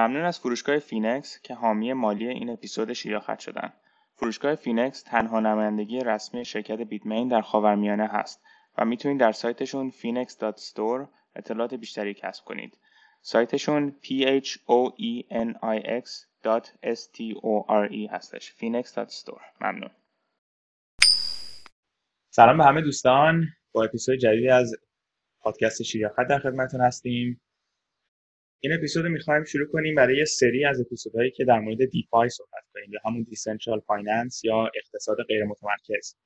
ممنون از فروشگاه Phoenix که حامی مالی این اپیزود شیر یا خط شدن. فروشگاه Phoenix تنها نمایندگی رسمی شرکت Bitmain در خاورمیانه هست و می‌تونید در سایتشون phoenix.store اطلاعات بیشتری کسب کنید. سایتشون p h o e n i x s t o r e هستش. phoenix.store ممنون. سلام به همه دوستان. با اپیزود جدیدی از پادکست شیر یا خط در خدمتتون هستیم. این اپیزود رو می‌خوایم شروع کنیم برای یه سری از اپیزودهایی که در مورد DeFi صحبت کنیم یا همون decentralized finance یا اقتصاد غیر متمرکز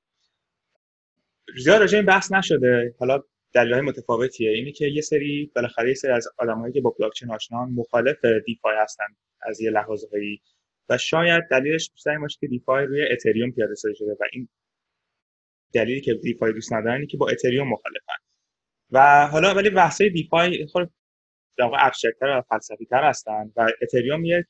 زیاد راجع این بحث نشده. حالا دلایل متفاوتیه. اینه که یه سری بالاخره یه سری از آدمایی که با بلاکچین آشنان مخالف DeFi هستن از یه لحاظهایی و شاید دلیلش بیشتر این باشه که DeFi روی اتریوم پیاده سازی شده و این دلیلی که دیفای دوست ندارن که با اتریوم مخالفن. و حالا ولی بحثای دیفای خود در واقع و فلسفی تر هستن و اتریوم یک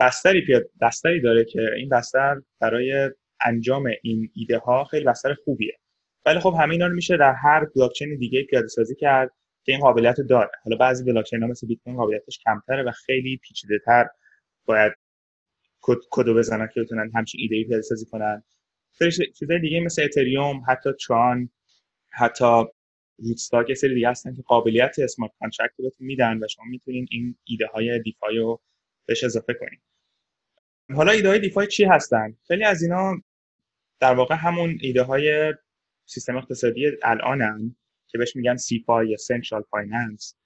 بستری پیاد بستری داره که این بستر برای انجام این ایده ها خیلی بستر خوبیه. ولی خب همه اینا رو میشه در هر بلاکچین دیگه پیاده سازی کرد که این قابلیت داره. حالا بعضی بلاکچین ها مثل بیت کوین قابلیتش کمتره و خیلی پیچیده تر باید کد بزنن که بتونن همچین ایده ای پیاده سازی کنن چیزای دیگه مثل اتریوم حتی Tron حتی Rootstock یه سری دیگه هستن که قابلیت smart contract رو بهتون میدن و شما می‌تونین این ایده های DeFi رو بهش اضافه کنید حالا ایده های DeFi چی هستن؟ خیلی از اینا در واقع همون ایده های سیستم اقتصادی الانن که بهش میگن CeFi یا central finance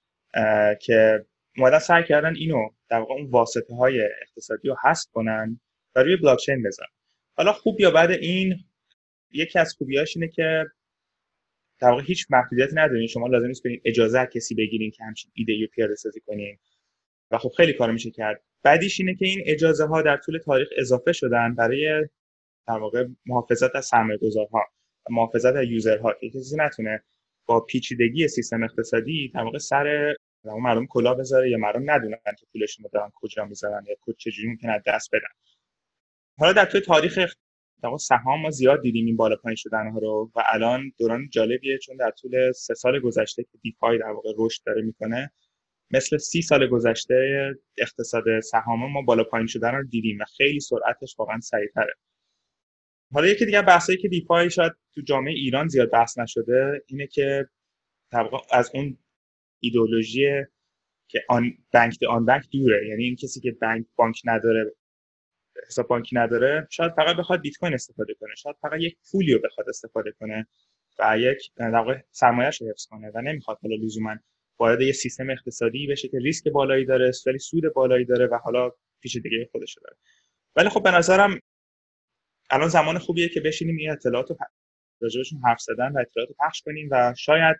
که اومدن سعی کردن اینو در واقع اون واسطه های اقتصادی رو حذف کنن و روی بلاکچین بذارن. حالا خوب یا بعد این یکی از خوبیاش اینه که در واقع هیچ محدودیتی ندارین شما لازم نیست برین اجازه کسی بگیرین که همچین ایده رو پیاده سازی کنین. و خب خیلی کار میشه کرد. بعدیش اینه که این اجازه ها در طول تاریخ اضافه شدن برای در واقع محافظت از سرمایه گذارها و محافظت از یوزرها. که کسی نتونه با پیچیدگی سیستم اقتصادی در واقع سر مردم کلا بذاره یا مردم ندونن که پولشون رو دارن کجا می‌ذارن یا کجا چجوری ممکنه دست بدن. حالا در طول تاریخ در سهام ما زیاد دیدیم این بالا پایین شدن ها رو و الان دوران جالبیه چون در طول سه سال گذشته که دیفای در واقع رشد داره می‌کنه مثل سی سال گذشته اقتصاد سهام ما بالا پایین شدن رو دیدیم و خیلی سرعتش واقعا سریعتره. حالا یکی دیگه بحثایی که دیفای شاید تو جامعه ایران زیاد بحث نشده اینه که از اون ایدولوژی که آن بانک آن بانک دوره یعنی این کسی که بانک بانک نداره حساب بانکی نداره شاید فقط بخواد بیت کوین استفاده کنه شاید فقط یک پولی رو بخواد استفاده کنه و یک در واقع سرمایه‌اش رو حفظ کنه و نمی‌خواد حالا لزوما وارد یه سیستم اقتصادی بشه که ریسک بالایی داره ولی سود بالایی داره و حالا پیش دیگه خودش داره. ولی خب به نظرم الان زمان خوبیه که بشینیم این اطلاعات رو راجبشون حرف زدن و اطلاعات پخش کنیم و شاید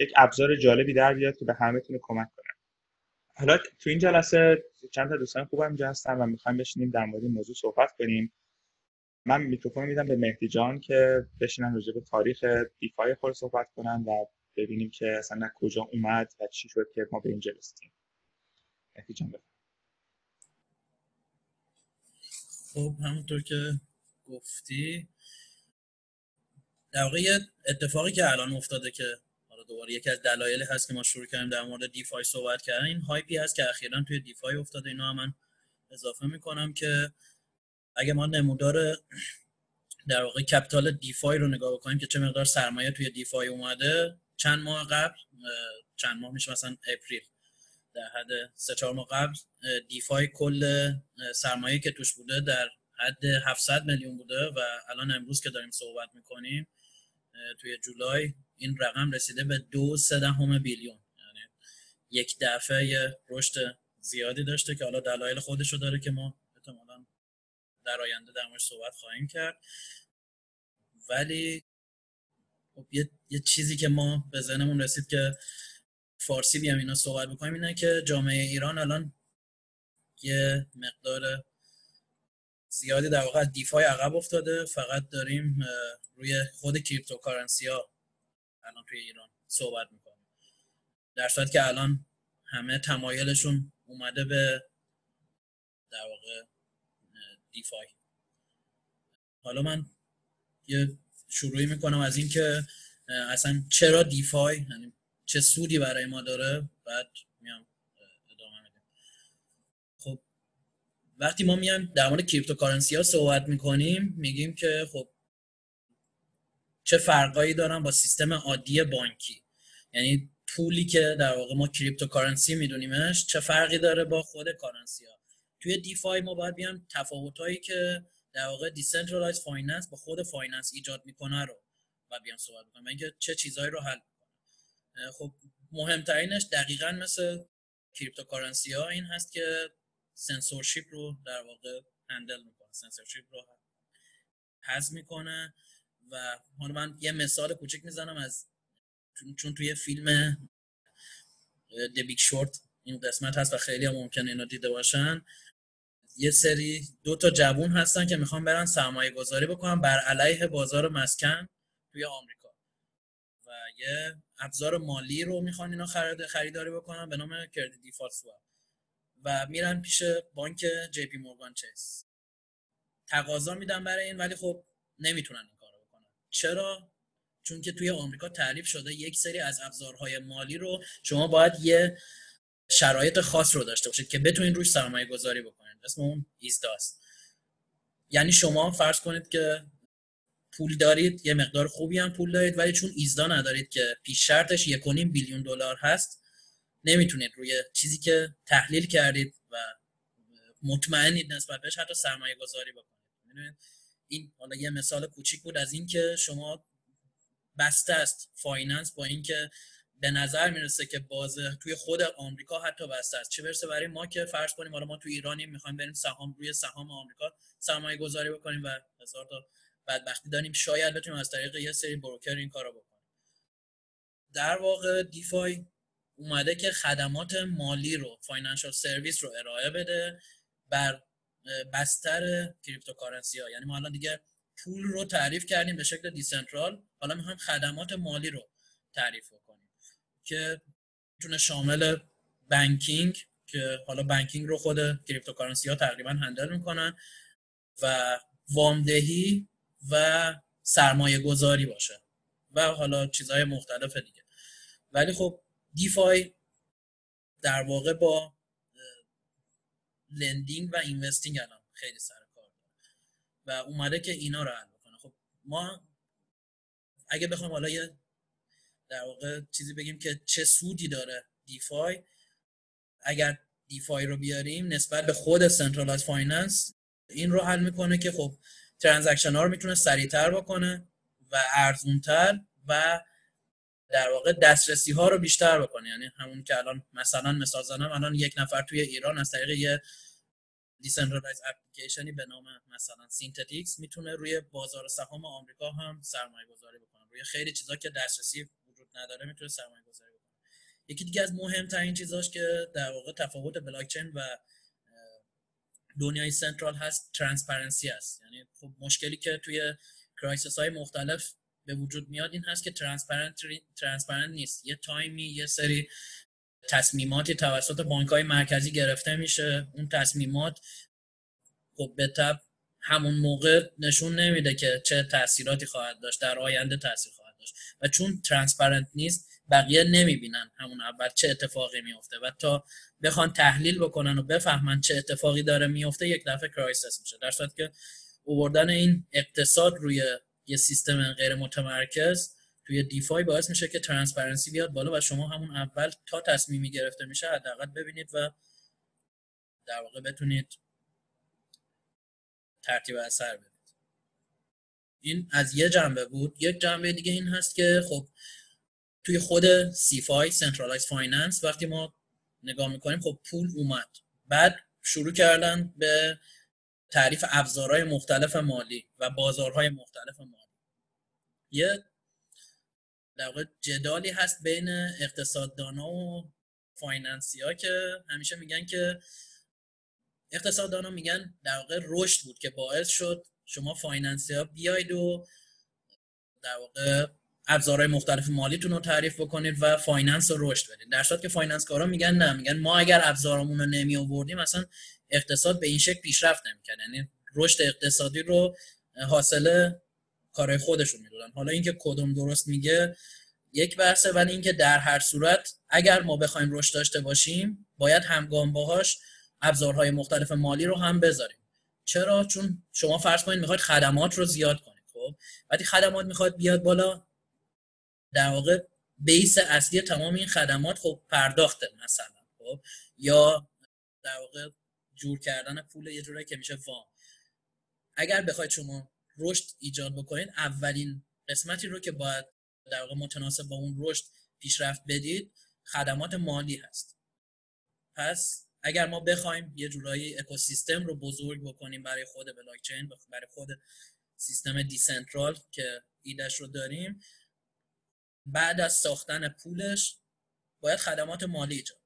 یک ابزار جالبی در بیاد که به همه کمک کنه. حالا تو این جلسه چند تا دوستان خوبم اینجا هستن و می‌خوایم بشینیم در مورد موضوع صحبت کنیم. من میکروفون میدم به مهدی جان که بشینن راجع به تاریخ دیفای خود صحبت کنن و ببینیم که اصلا کجا اومد و چی شد که ما به اینجا رسیدیم. مهدی جان خب همونطور که گفتی در واقع اتفاقی که الان افتاده که دوباره یکی از دلایلی هست که ما شروع کردیم در مورد DeFi صحبت کردن. این hype ی هست که اخیرا توی DeFi افتاده. اینو هم من اضافه می‌کنم که اگه ما نمودار در واقع capital DeFi رو نگاه بکنیم که چه مقدار سرمایه توی DeFi اومده چند ماه قبل چند ماه میشه مثلا اپریل در حد سه چهار ماه قبل دیفای کل سرمایه که توش بوده در حد 700 میلیون بوده و الان امروز که داریم صحبت می‌کنیم توی جولای این رقم رسیده به دو سه بیلیون. یعنی یک دفعه رشد زیادی داشته که حالا دلایل خودشو داره که ما احتمالا در آینده در صحبت خواهیم کرد. ولی خب یه، یه چیزی که ما به ذهنمون رسید که فارسی بیام اینا صحبت بکنیم اینه که جامعه ایران الان یه مقدار زیادی در واقع DeFi عقب افتاده. فقط داریم روی خود cryptocurrency ها الان توی ایران صحبت می‌کنیم. در صورت که الان همه تمایلشون اومده به در واقع DeFi. حالا من یه شروعی می‌کنم از اینکه اصلا چرا DeFi؟ یعنی چه سودی برای ما داره؟ بعد میام ادامه میدم خب وقتی ما میایم در مورد cryptocurrency ها صحبت می‌کنیم میگیم که خب چه فرقایی دارن با سیستم عادی بانکی؟ یعنی پولی که در واقع ما cryptocurrency میدونیمش چه فرقی داره با خود currency ها؟ توی DeFi ما باید بیام تفاوتایی که در واقع decentralized finance با خود finance ایجاد می‌کنه رو و بیام صحبت کنم اینکه چه چیزهایی رو حل می‌کنه. خب مهمترینش دقیقا مثل cryptocurrency ها این هست که سنسورشیپ رو در واقع هندل می‌کنه سنسورشیپ رو حذف می‌کنه و حالا من یه مثال کوچک می‌زنم از چون توی فیلم The Big Short این قسمت هست و خیلی هم ممکنه اینو دیده باشن. یه سری دو تا جوون هستن که می‌خوان برن سرمایه گذاری بکنن بر علیه بازار مسکن توی آمریکا. و یه ابزار مالی رو می‌خوان اینا خرید خریداری بکنن به نام credit default و میرن پیش بانک JPMorgan Chase. تقاضا میدن برای این ولی خب نمی‌تونن این کارو بکنن. چرا؟ چون که توی آمریکا تعریف شده یک سری از ابزارهای مالی رو شما باید یه شرایط خاص رو داشته باشید که بتونید روش سرمایه گذاری بکنید. اسم اون ایزداست یعنی شما فرض کنید که پول دارید یه مقدار خوبی هم پول دارید ولی چون ایزدا ندارید که پیش شرطش 1.5 بیلیون دلار هست نمی‌تونید روی چیزی که تحلیل کردید و مطمئنید نسبت بهش حتی سرمایه گذاری بکنید این حالا یه مثال کوچیک بود از اینکه شما بسته است finance با اینکه به نظر می‌رسه که بازه توی خود آمریکا حتی بسته است. چه برسه برای ما که فرض کنیم حالا ما توی ایرانی می‌خوایم بریم سهام روی سهام آمریکا سرمایه گذاری بکنیم و هزار تا بدبختی داریم. شاید بتونیم از طریق یه سری broker این کارو بکنیم. در واقع DeFi اومده که خدمات مالی رو financial service رو ارائه بده بر بستر cryptocurrency ها. یعنی ما الان دیگه پول رو تعریف کردیم به شکل decentral حالا می‌خوایم خدمات مالی رو تعریف کنیم که می‌تونه شامل banking که حالا banking رو خود cryptocurrency ها تقریبا handle می‌کنن و وامدهی و سرمایه گذاری باشه و حالا چیزهای مختلف دیگه. ولی خب DeFi در واقع با lending و investing الان خیلی سر کار داره. و اومده که اینا رو حل بکنه. خب ما اگه بخوایم حالا یه در واقع چیزی بگیم که چه سودی داره DeFi اگر DeFi رو بیاریم نسبت به خود centralized finance این رو حل می‌کنه که خب transaction ها رو می‌تونه سریعتر بکنه و ارزونتر و در واقع دسترسی ها رو بیشتر بکنه. یعنی همون که الان مثلا مثال زنم الان یک نفر توی ایران از طریق یه decentralized application ی به نام مثلا Synthetix می‌تونه روی بازار سهام آمریکا هم سرمایه گذاری بکنه. روی خیلی چیزا که دسترسی وجود نداره می‌تونه سرمایه گذاری بکنه. یکی دیگه از مهمترین چیزاش که در واقع تفاوت بلاکچین و دنیای central هست transparency است. یعنی خب مشکلی که توی crisis های مختلف به وجود میاد این هست که transparent transparent نیست. یه time ی یه سری تصمیماتی توسط بانک های مرکزی گرفته میشه. اون تصمیمات خب به تبع همون موقع نشون نمیده که چه تاثیراتی خواهد داشت در آینده تاثیر خواهد داشت. و چون transparent نیست بقیه نمی‌بینن همون اول چه اتفاقی میفته و تا بخوان تحلیل بکنن و بفهمن چه اتفاقی داره میفته یک دفعه crisis میشه. در صورت که اووردن این اقتصاد روی یه سیستم غیر متمرکز توی DeFi باعث میشه که transparency بیاد بالا و شما همون اول تا تصمیمی گرفته میشه حداقل ببینید و در واقع بتونید ترتیب اثر بدید. این از یه جنبه بود. یک جنبه دیگه این هست که خب توی خود CeFi centralized finance وقتی ما نگاه می‌کنیم خب پول اومد. بعد شروع کردن به تعریف ابزارهای مختلف مالی و بازارهای مختلف مالی. یه در واقع جدالی هست بین اقتصاددانا و finance ی ها که همیشه میگن که اقتصاددانا میگن در واقع رشد بود که باعث شد شما finance ی ها بیاید و در واقع ابزارهای مختلف مالیتون رو تعریف بکنید و finance رو رشد بدید. در صورت که finance کارا میگن نه میگن ما اگر ابزارمون رو نمی آوردیم اصلا اقتصاد به این شکل پیشرفت نمی‌کرد. یعنی رشد اقتصادی رو حاصل کارهای خودشون می‌دونن. حالا اینکه کدوم درست میگه یک بحثه ولی اینکه در هر صورت اگر ما بخوایم رشد داشته باشیم باید همگام باهاش ابزارهای مختلف مالی رو هم بذاریم. چرا؟ چون شما فرض کنید می‌خواید خدمات رو زیاد کنید خب؟ وقتی خدمات می‌خواد بیاد بالا در واقع بیس اصلی تمام این خدمات خب پرداخته مثلا خب؟ یا در واقع جور کردن پول یه جوری که میشه وام. اگر بخواید شما رشد ایجاد بکنید اولین قسمتی رو که باید در واقع متناسب با اون رشد پیشرفت بدید خدمات مالی هست. پس اگر ما بخوایم یه جورایی اکوسیستم رو بزرگ بکنیم برای خود بلاکچین برای خود سیستم دیسنترال که ایدش رو داریم بعد از ساختن پولش باید خدمات مالی ایجاد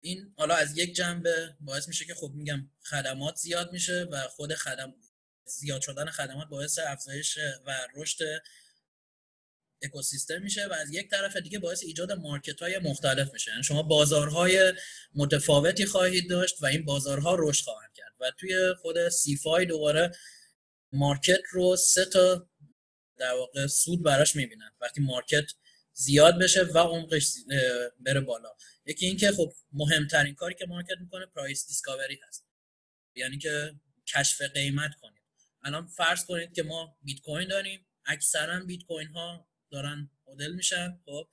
این حالا از یک جنبه باعث میشه که خب میگم خدمات زیاد میشه و خود خدم زیاد شدن خدمات باعث افزایش و رشد اکوسیستم میشه و از یک طرف دیگه باعث ایجاد مارکت های مختلف میشه. یعنی شما بازارهای متفاوتی خواهید داشت و این بازارها رشد خواهند کرد و توی خود سیفای دوباره market رو سه تا در واقع سود براش می‌بینن. وقتی market زیاد بشه و عمقش بره بالا. یکی اینکه خب مهمترین کاری که market می‌کنه price discovery هست. یعنی که کشف قیمت کنید. الان فرض کنید که ما بیت کوین داریم اکثرا بیت کوین ها دارن هودل میشن خب؟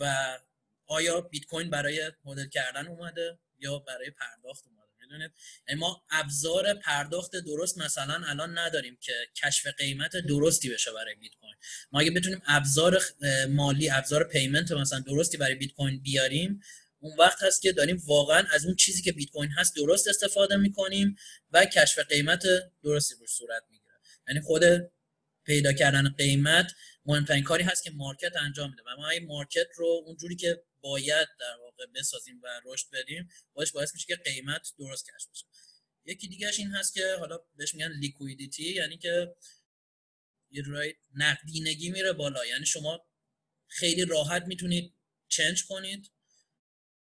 و آیا بیت کوین برای هودل کردن اومده یا برای پرداخت اومده؟ می‌دونید؟ ما ابزار پرداخت درست مثلا الان نداریم که کشف قیمت درستی بشه برای بیت کوین ما اگه بتونیم ابزار مالی ابزار payment مثلا درستی برای بیت کوین بیاریم اون وقت هست که داریم واقعا از اون چیزی که بیت کوین هست درست استفاده می‌کنیم و کشف قیمت درستی روش صورت می‌گیره. یعنی خود پیدا کردن قیمت مهمترین کاری هست که market انجام میده و ما این market رو اونجوری که باید در واقع بسازیم و رشد بدیم باش باعث میشه که قیمت درست کشف بشه. یکی دیگهش این هست که حالا بهش میگن liquidity یعنی که یه جورایی نقدینگی میره بالا. یعنی شما خیلی راحت می‌تونید change کنید.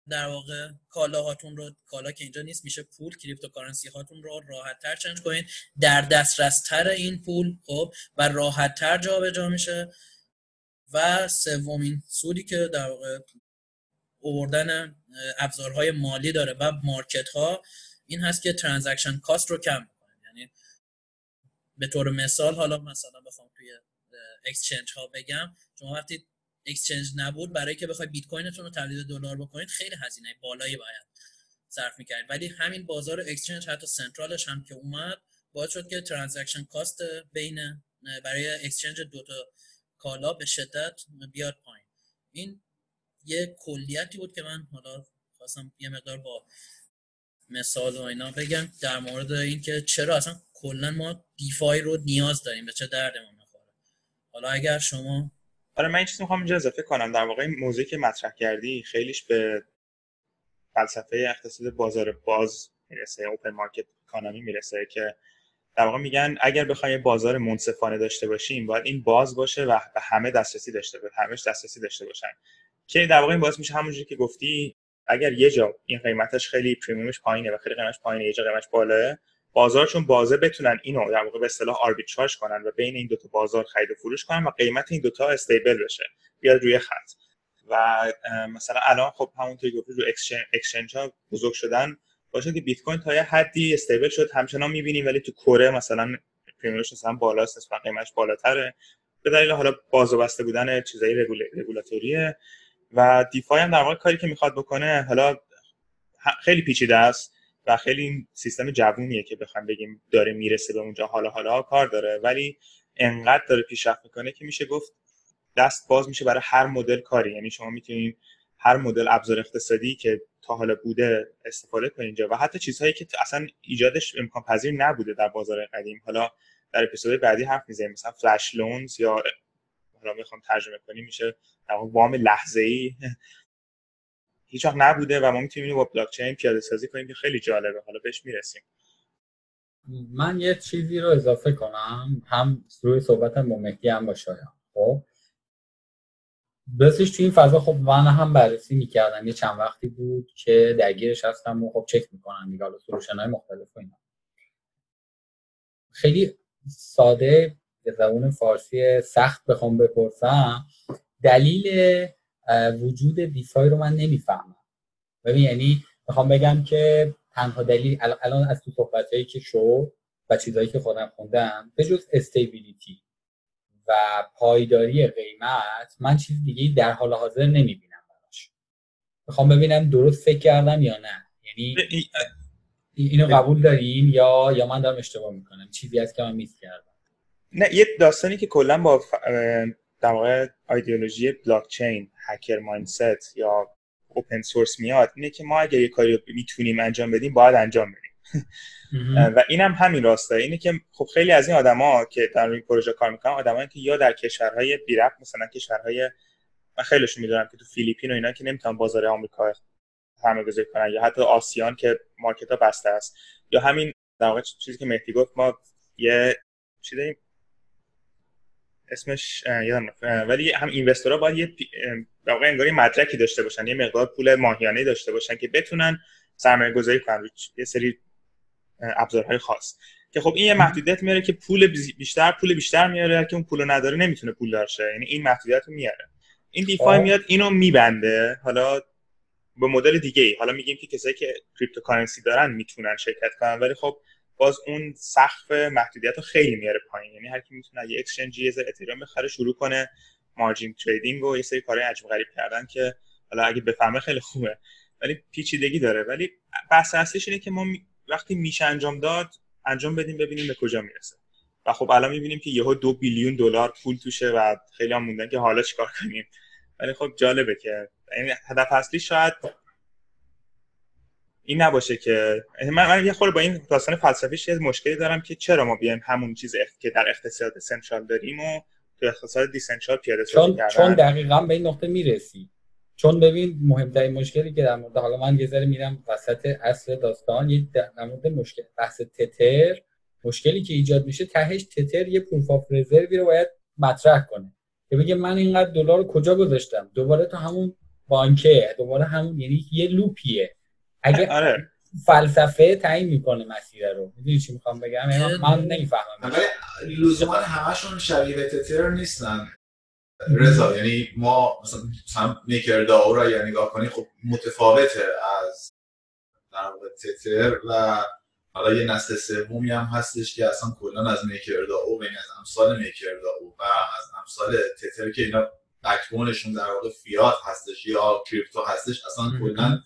در واقع کالاهاتون رو کالا که اینجا نیست میشه پول cryptocurrency هاتون رو راحت تر change کنید در دسترس تر این پول خب و راحت تر جابجا میشه. و سومین سودی که در واقع اووردن ابزارهای مالی داره و market ها این هست که transaction cost رو کم می‌کنه یعنی به طور مثال حالا مثلا بخوام توی exchange ها بگم شما وقتی exchange نبود برای که بخواید بیت کوینتون رو تبدیل دلار بکنید خیلی هزینه بالایی باید صرف می‌کردید. ولی همین بازار exchange حتی central ش هم که اومد باعث شد که transaction cost بین برای exchange دو تا کالا به شدت بیاد پایین. این یه کلیتی بود که من حالا خواستم یه مقدار با مثال و اینا بگم در مورد اینکه چرا اصلا کلا ما دیفای رو نیاز داریم به چه دردمون می‌خوره. حالا اگر شما آره من این چیزی می‌خوام اینجا اضافه کنم. در واقع موضوعی که مطرح کردی خیلیش به فلسفه اقتصاد بازار باز می‌رسه اوپن مارکت اکانومی می‌رسه که در واقع میگن اگر بخوایم بازار منصفانه داشته باشیم باید این باز باشه و به همه دسترسی داشته باشه همش دسترسی داشته باشن. که در واقع این باعث میشه همونجوری که گفتی اگر یه جا این قیمتش خیلی premium ش پایینه و خیلی قیمتش پایینه یه جا قیمتش بالاه بازارشون بازه بتونن اینو در واقع به اصطلاح آربیتراژ کنن و بین این دوتا بازار خرید و فروش کنن و قیمت این دوتا stable بشه بیاد روی خط. و مثلا الان خب همونطوری گفتی رو exchange ها بزرگ شدن باشه که بیت کوین تا یه حدی استیبل شد همچنان می‌بینیم ولی تو کره مثلا پریمیومش مثلا بالاست نسبت قیمتش بالاتره. به دلیل حالا باز و بسته بودن چیزای رگولاتوریه. و دیفای هم در واقع کاری که می‌خواد بکنه حالا خیلی پیچیده است. و خیلی سیستم جوونیه که بخوام بگیم داره می‌رسه به اونجا. حالا حالا کار داره ولی انقدر داره پیشرفت می‌کنه که میشه گفت دست باز میشه برای هر مدل کاری. یعنی شما می‌تونید هر مدل ابزار اقتصادی که تا حالا بوده استفاده کنید اینجا. و حتی چیزهایی که اصلا ایجادش امکان پذیر نبوده در بازار قدیم. حالا در اپیزود بعدی حرف می‌زنیم. مثلا فلش لونز یا حالا می‌خوام ترجمه کنیم میشه در وام لحظه ای هیچ وقت نبوده و ما می‌تونیم با بلاک چین پیاده سازی کنیم که خیلی جالبه. حالا بهش می‌رسیم. من یه چیزی رو اضافه کنم. هم روی صحبتم با مهدی هم با شایان. خب؟ بسش توی این فضا خب من هم بررسی می‌کردم. یه چند وقتی بود که درگیرش هستم و خب چک می‌کنم دیگه. حالا سلوشن های مختلف اینا. خیلی ساده به زبون فارسی سخت بخوام بپرسم. دلیل وجود دیفای رو من نمی‌فهمم. ببین یعنی می‌خوام بگم که تنها دلیل الان از تو صحبتهایی که شو و چیزهایی که خودم خوندم به جز استیبیلیتی و پایداری قیمت من چیز دیگه در حال حاضر نمی‌بینم براش. می‌خوام ببینم درست فکر کردم یا نه. یعنی اینو قبول دارین یا یا من دارم اشتباه می‌کنم؟ چیزی هست که من میس کردم. نه یه داستانی که کلا با در واقع ایدئولوژی بلاک چین هکر مایندست یا اوپن سورس میاد اینه که ما اگه یه کاری می‌تونیم انجام بدیم باید انجام بدیم. و اینم هم همین راسته اینه که خب خیلی از این آدما که در روی پروژه کار می‌کنن آدمایی که یا در کشورهای بیرق مثلا کشورهای من خیلیشون می‌دونم که تو فیلیپین و اینا که نمی‌تونن بازار آمریکا سرمایه گذاری کنن یا حتی آسیان که مارکت ها بسته است یا همین در واقع چیزی که مهدی گفت ما یه چی داریم اسمش یادم ولی هم اینوستورها باید یه در واقع انگاری مدرکی داشته باشن یه مقدار پول ماهیانه داشته باشن که بتونن سرمایه گذاری کنن یه سری ابزارهای خاص. که خب این یه محدودیت میاره که پول بیشتر پول بیشتر میاره که اون پول نداره نمی‌تونه پول داشته یعنی این محدودیت رو میاره. این DeFi میاد اینو میبنده. حالا به مدل دیگه ای حالا میگیم که کسایی که cryptocurrency دارن می‌تونن شرکت کنن ولی خب باز اون سقف محدودیت رو خیلی میاره پایین. یعنی هر کی می‌تونه یه exchange ی یه اتریوم بخره شروع کنه margin trading و یه سری کارهای عجیب غریب کردن که حالا اگه بفهمه خیلی خوبه. ولی پیچیدگی داره. ولی بحث اصلیش اینه که ما وقتی میشه انجام داد انجام بدیم ببینیم به کجا می‌رسه. و خب الان می‌بینیم که یهو دو بیلیون دلار پول توشه و خیلی هم موندن که حالا چیکار کنیم. ولی خب جالبه که یعنی هدف اصلی شاید این نباشه که من, من یه خورده با این داستان فلسفیش یه مشکلی دارم که چرا ما بیایم همون چیز که در اقتصاد سنترال داریم و تو اقتصاد decentral پیاده سازی چون, چون دقیقا به این نقطه می‌رسی. چون ببین مهمترین مشکلی که در مورد حالا من یه ذره میرم وسط اصل داستان یه در مورد مشکل بحث تتر. مشکلی که ایجاد میشه تهش تتر یه proof of reserve ی رو باید مطرح کنه. که بگه من اینقدر دلار رو کجا گذاشتم؟ دوباره تو همون بانکه دوباره همون یعنی یه loop یه اگه آره. فلسفه تعیین می‌کنه مسیر رو. می‌دونی چی می‌خوام بگم؟ یعنی من نمی‌فهمم. ولی لزوما همشون شبیه تتر نیستن. رضا یعنی ما مثلا هم میکر داو را یا نگاه کنی خب متفاوته از در واقع تتر و حالا یه نسل سومی هم هستش که اصلا کلا از میکر داو و از امثال میکر داو و از امثال تتر که اینا بکبونشون در واقع فیات هستش یا کریپتو هستش اصلا کلا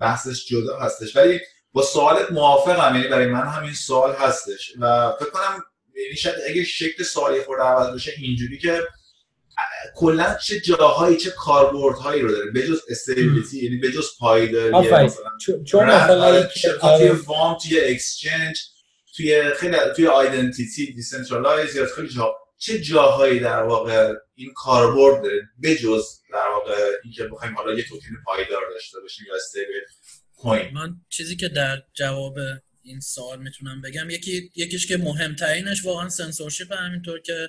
بحثش جدا هستش. ولی با سوالت موافقم یعنی برای من همین سوال هستش. و فکر کنم یعنی شاید اگه شکل سوالی خورده عوض بشه اینجوری که کلا چه جاهایی چه کاربردهایی رو داره. بجز stability یعنی بجز پایداری مثلا چون مثلا توی وام توی exchange توی خیلی توی identity decentralize یا خیلی جا چه جاهایی در واقع این کاربرد داره بجز در واقع اینکه بخوایم حالا یه توکن پایدار داشته باشیم یا stable کوین؟ من چیزی که در جواب این سوال می‌تونم بگم یکی یکیش که مهمترینش واقعا سنسورشیپ همینطور که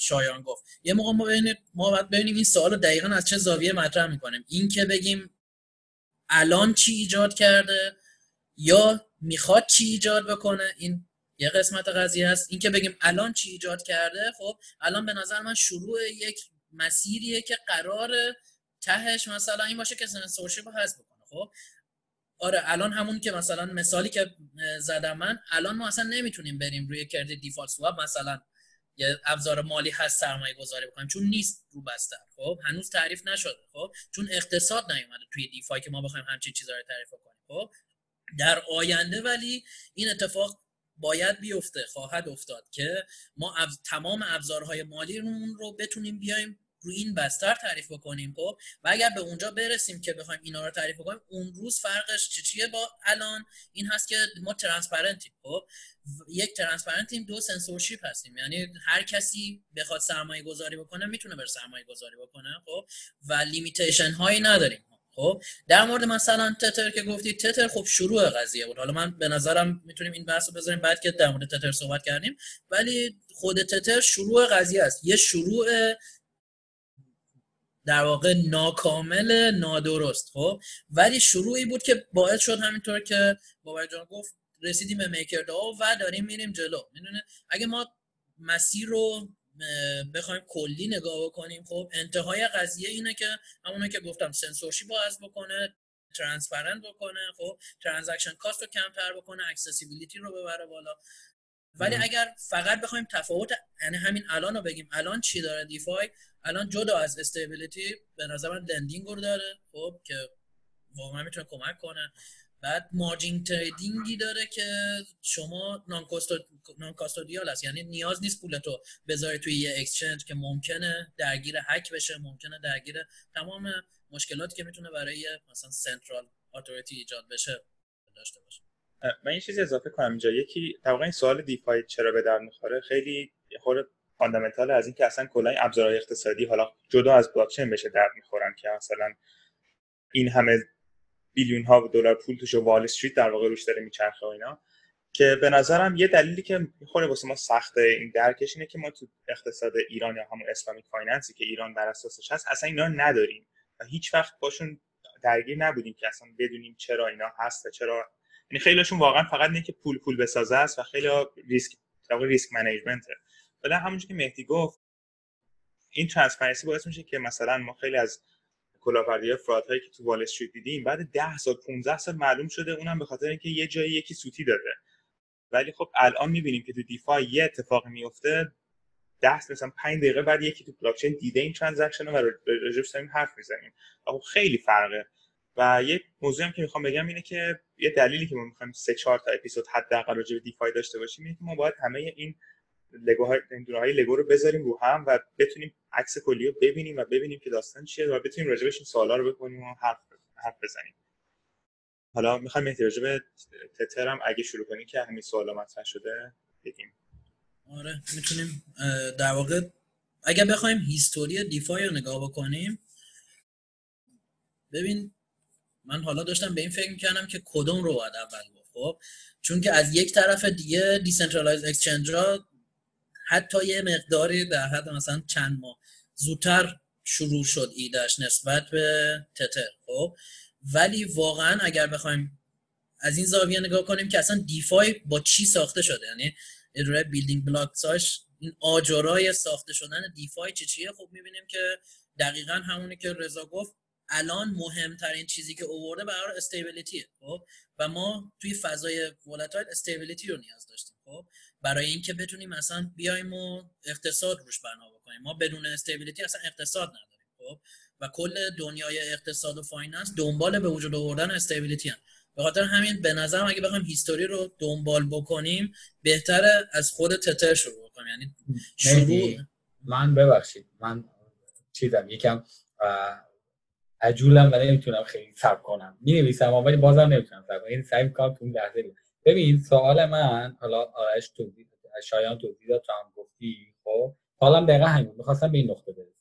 شایان گفت. یه موقع ما ببینیم ما باید ببینیم این سوال دقیقا از چه زاویه مطرح می‌کنیم. این که بگیم الان چی ایجاد کرده یا می‌خواد چی ایجاد بکنه این یه قسمت قضیه هست. این که بگیم الان چی ایجاد کرده خب الان به نظر من شروع یک مسیریه که قرار تهش مثلا این باشه که سنسورشیپ رو حذف بکنه خب؟ آره الان همون که مثلا مثالی که زدم من الان ما اصلا نمی‌تونیم بریم روی کرده دیفالت سواب مثلا یه ابزار مالی هست سرمایه گذاری بکنیم چون نیست رو بستر خب؟ هنوز تعریف نشده خب؟ چون اقتصاد نیومده توی دیفای که ما بخوایم همچین چیزا رو تعریف کنیم خب؟ در آینده ولی این اتفاق باید بیفته خواهد افتاد که ما تمام ابزارهای مالی رو بتونیم بیایم روی این بستر تعریف بکنیم خب؟ و اگر به اونجا برسیم که بخوایم اینا رو تعریف بکنیم اون روز فرقش چه چیه با الان؟ این هست که ما transparent یم خب؟ یک ترانسپرنتیم دو سنسورشیپ هستیم. یعنی هر کسی بخواد سرمایه گذاری بکنه می‌تونه بر سرمایه گذاری بکنه خب؟ و limitation هایی نداریم خب در مورد مثلا تتر که گفتی تتر خب شروع قضیه بود. حالا من به نظرم می‌تونیم این بحث رو بذاریم بعد که در مورد تتر صحبت کردیم. ولی خود تتر شروع قضیه است. یه شروع در واقع ناکامل نادرست. خب ولی شروعی بود که باعث شد همینطور که باور جان گفت رسیدیم به Maker و داریم میریم جلو. می‌دونه اگه ما مسیر رو بخوایم کلی نگاه بکنیم. خب انتهای قضیه اینه که همونه که گفتم سنسورشی باز بکنه transparent بکنه خب transaction cost رو کمتر بکنه accessibility رو ببره بالا. ولی اگر فقط بخوایم تفاوت یعنی همین الان رو بگیم الان چی داره DeFi؟ الان جدا از stability به نظر من lending رو داره خب که واقعا می‌تونه کمک کنه. بعد margin trading ی داره که شما non-custodial است. یعنی نیاز نیست پولتو بذاری توی یه exchange که ممکنه درگیر هک بشه ممکنه درگیر تمام مشکلاتی که می‌تونه برای مثلا central authority ایجاد بشه داشته باشه. من یه چیزی اضافه کنم اینجا. یکی در این سوال DeFi چرا به درد می‌خوره؟ خیلی خورده fundamental از اینکه اصلا کلا ابزارهای اقتصادی حالا جدا از بلاکچین به چه درد می‌خورن که مثلا این همه billion ها دلار پول توش وال استریت در واقع روش داره میچرخه و اینا که به نظرم یه دلیلی که می‌خوره واسه ما سخته این درکش اینه که ما تو اقتصاد ایران یا همون Islamic finance ی که ایران بر اساسش هست اصلا اینا نداریم. و هیچ وقت باشون درگیر نبودیم که اصلا بدونیم چرا اینا هست و چرا. یعنی خیلیشون واقعا فقط اینه که پول پول بسازه است و خیلی ریسک risk management ولی همونجوری که مهدی گفت این transparency باعث میشه که مثلا ما خیلی از کلاهبرداری fraud هایی که تو وال استریت دیدیم بعد 10 سال 15 سال معلوم شده اونم به خاطر اینکه یه جایی یکی سوتی داده. ولی خب الان می‌بینیم که تو DeFi یه اتفاق میفته 10 مثلا 5 دقیقه بعد یکی تو بلاک چین دیده این ترانزکشن و راجعش داریم حرف می‌زنیم. خب خیلی فرقه. و یه موضوعی هم که می‌خوام بگم اینه که یه دلیلی که ما می‌خوایم سه چهار تا اپیزود حداقل راجع به DeFi داشته باشیم اینه که ما باید همه این لگو های های لگو رو بذاریم رو هم و بتونیم عکس کلی رو ببینیم و ببینیم که داستان چیه و بتونیم راجبش این سوالا رو بکنیم و حرف حرف بزنیم. حالا می‌خوایم مهدی راجب تتر هم اگه شروع کنیم که همین سوالا مطرح شده بگیم. آره می‌تونیم در واقع اگر بخوایم history DeFi رو نگاه بکنیم ببین من حالا داشتم به این فکر می‌کنم که کدوم رو باید اول خب؟ چون که از یک طرف دیگه decentralized exchange حتی یه مقداری در حد مثلا چند ماه زودتر شروع شد ایدهش نسبت به تتر خب؟ ولی واقعا اگر بخوایم از این زاویه نگاه کنیم که اصلا DeFi با چی ساخته شده؟ یعنی اداره building block ساش این آجرای ساخته شدن DeFi چه چیه؟ خب می‌بینیم که دقیقا همونی که رضا گفت الان مهمترین چیزی که اوورده برای stability ه خب؟ و ما توی فضای volatile stability رو نیاز داشتیم خب؟ برای اینکه بتونیم مثلا بیایم و اقتصاد روش بنا بکنیم. ما بدون stability اصلا اقتصاد نداریم خب؟ و کل دنیای اقتصاد و finance دنبال به وجود آوردن stability هم. به خاطر همین به نظرم اگه بخوایم هیستوری رو دنبال بکنیم بهتره از خود تتر شروع کنیم. یعنی شروع من ببخشید. من چیزم یکم عجولم و نمی‌تونم خیلی سب کنم. می نویسم ولی بازم نمی‌تونم سب کنم. این سعی می‌کنم تو لحظه ببین سوال من حالا آرش توضیح شایان توضیح داد تو هم گفتی خب؟ حالا دقیقا همین می‌خواستم به این نقطه برسیم.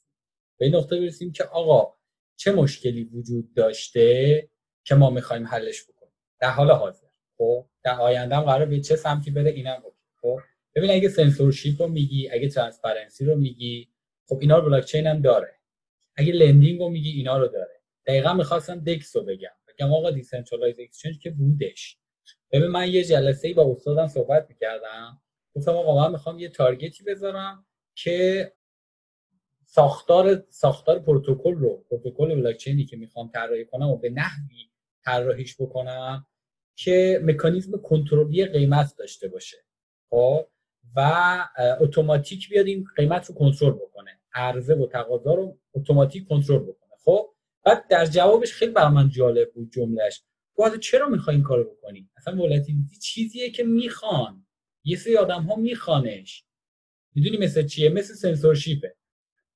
به این نقطه برسیم که آقا چه مشکلی وجود داشته که ما می‌خوایم حلش بکنیم؟ در حال حاضر خب؟ در آینده هم قرار به چه سمتی بره؟ اینم خب؟ ببین اگه سنسورشیپ رو میگی اگه transparency رو میگی خب اینا رو بلاک چین هم داره. اگه lending رو میگی اینا رو داره. دقیقا می‌خواستم DEX رو بگم. بگم آقا decentralized exchange که بودش. ببین من یه جلسه ای با استادم صحبت می‌کردم. گفتم آقا من می‌خوام یه target ی بذارم که ساختار ساختار پروتکل رو پروتکل بلاکچینی که می‌خوام طراحی کنم و به نحوی طراحیش بکنم که مکانیزم کنترلی قیمت داشته باشه. خب؟ و اتوماتیک بیاد این قیمت رو کنترل بکنه. عرضه و تقاضا رو اتوماتیک کنترل بکنه. خب؟ بعد در جوابش خیلی برای من جالب بود جملهش گفت چرا می‌خوای این کارو بکنی؟ اصلا ولتیلیتی چیزیه که می‌خوان. یه سری آدم ها میخوانش. می‌دونی مثل چیه؟ مثل سنسورشیپه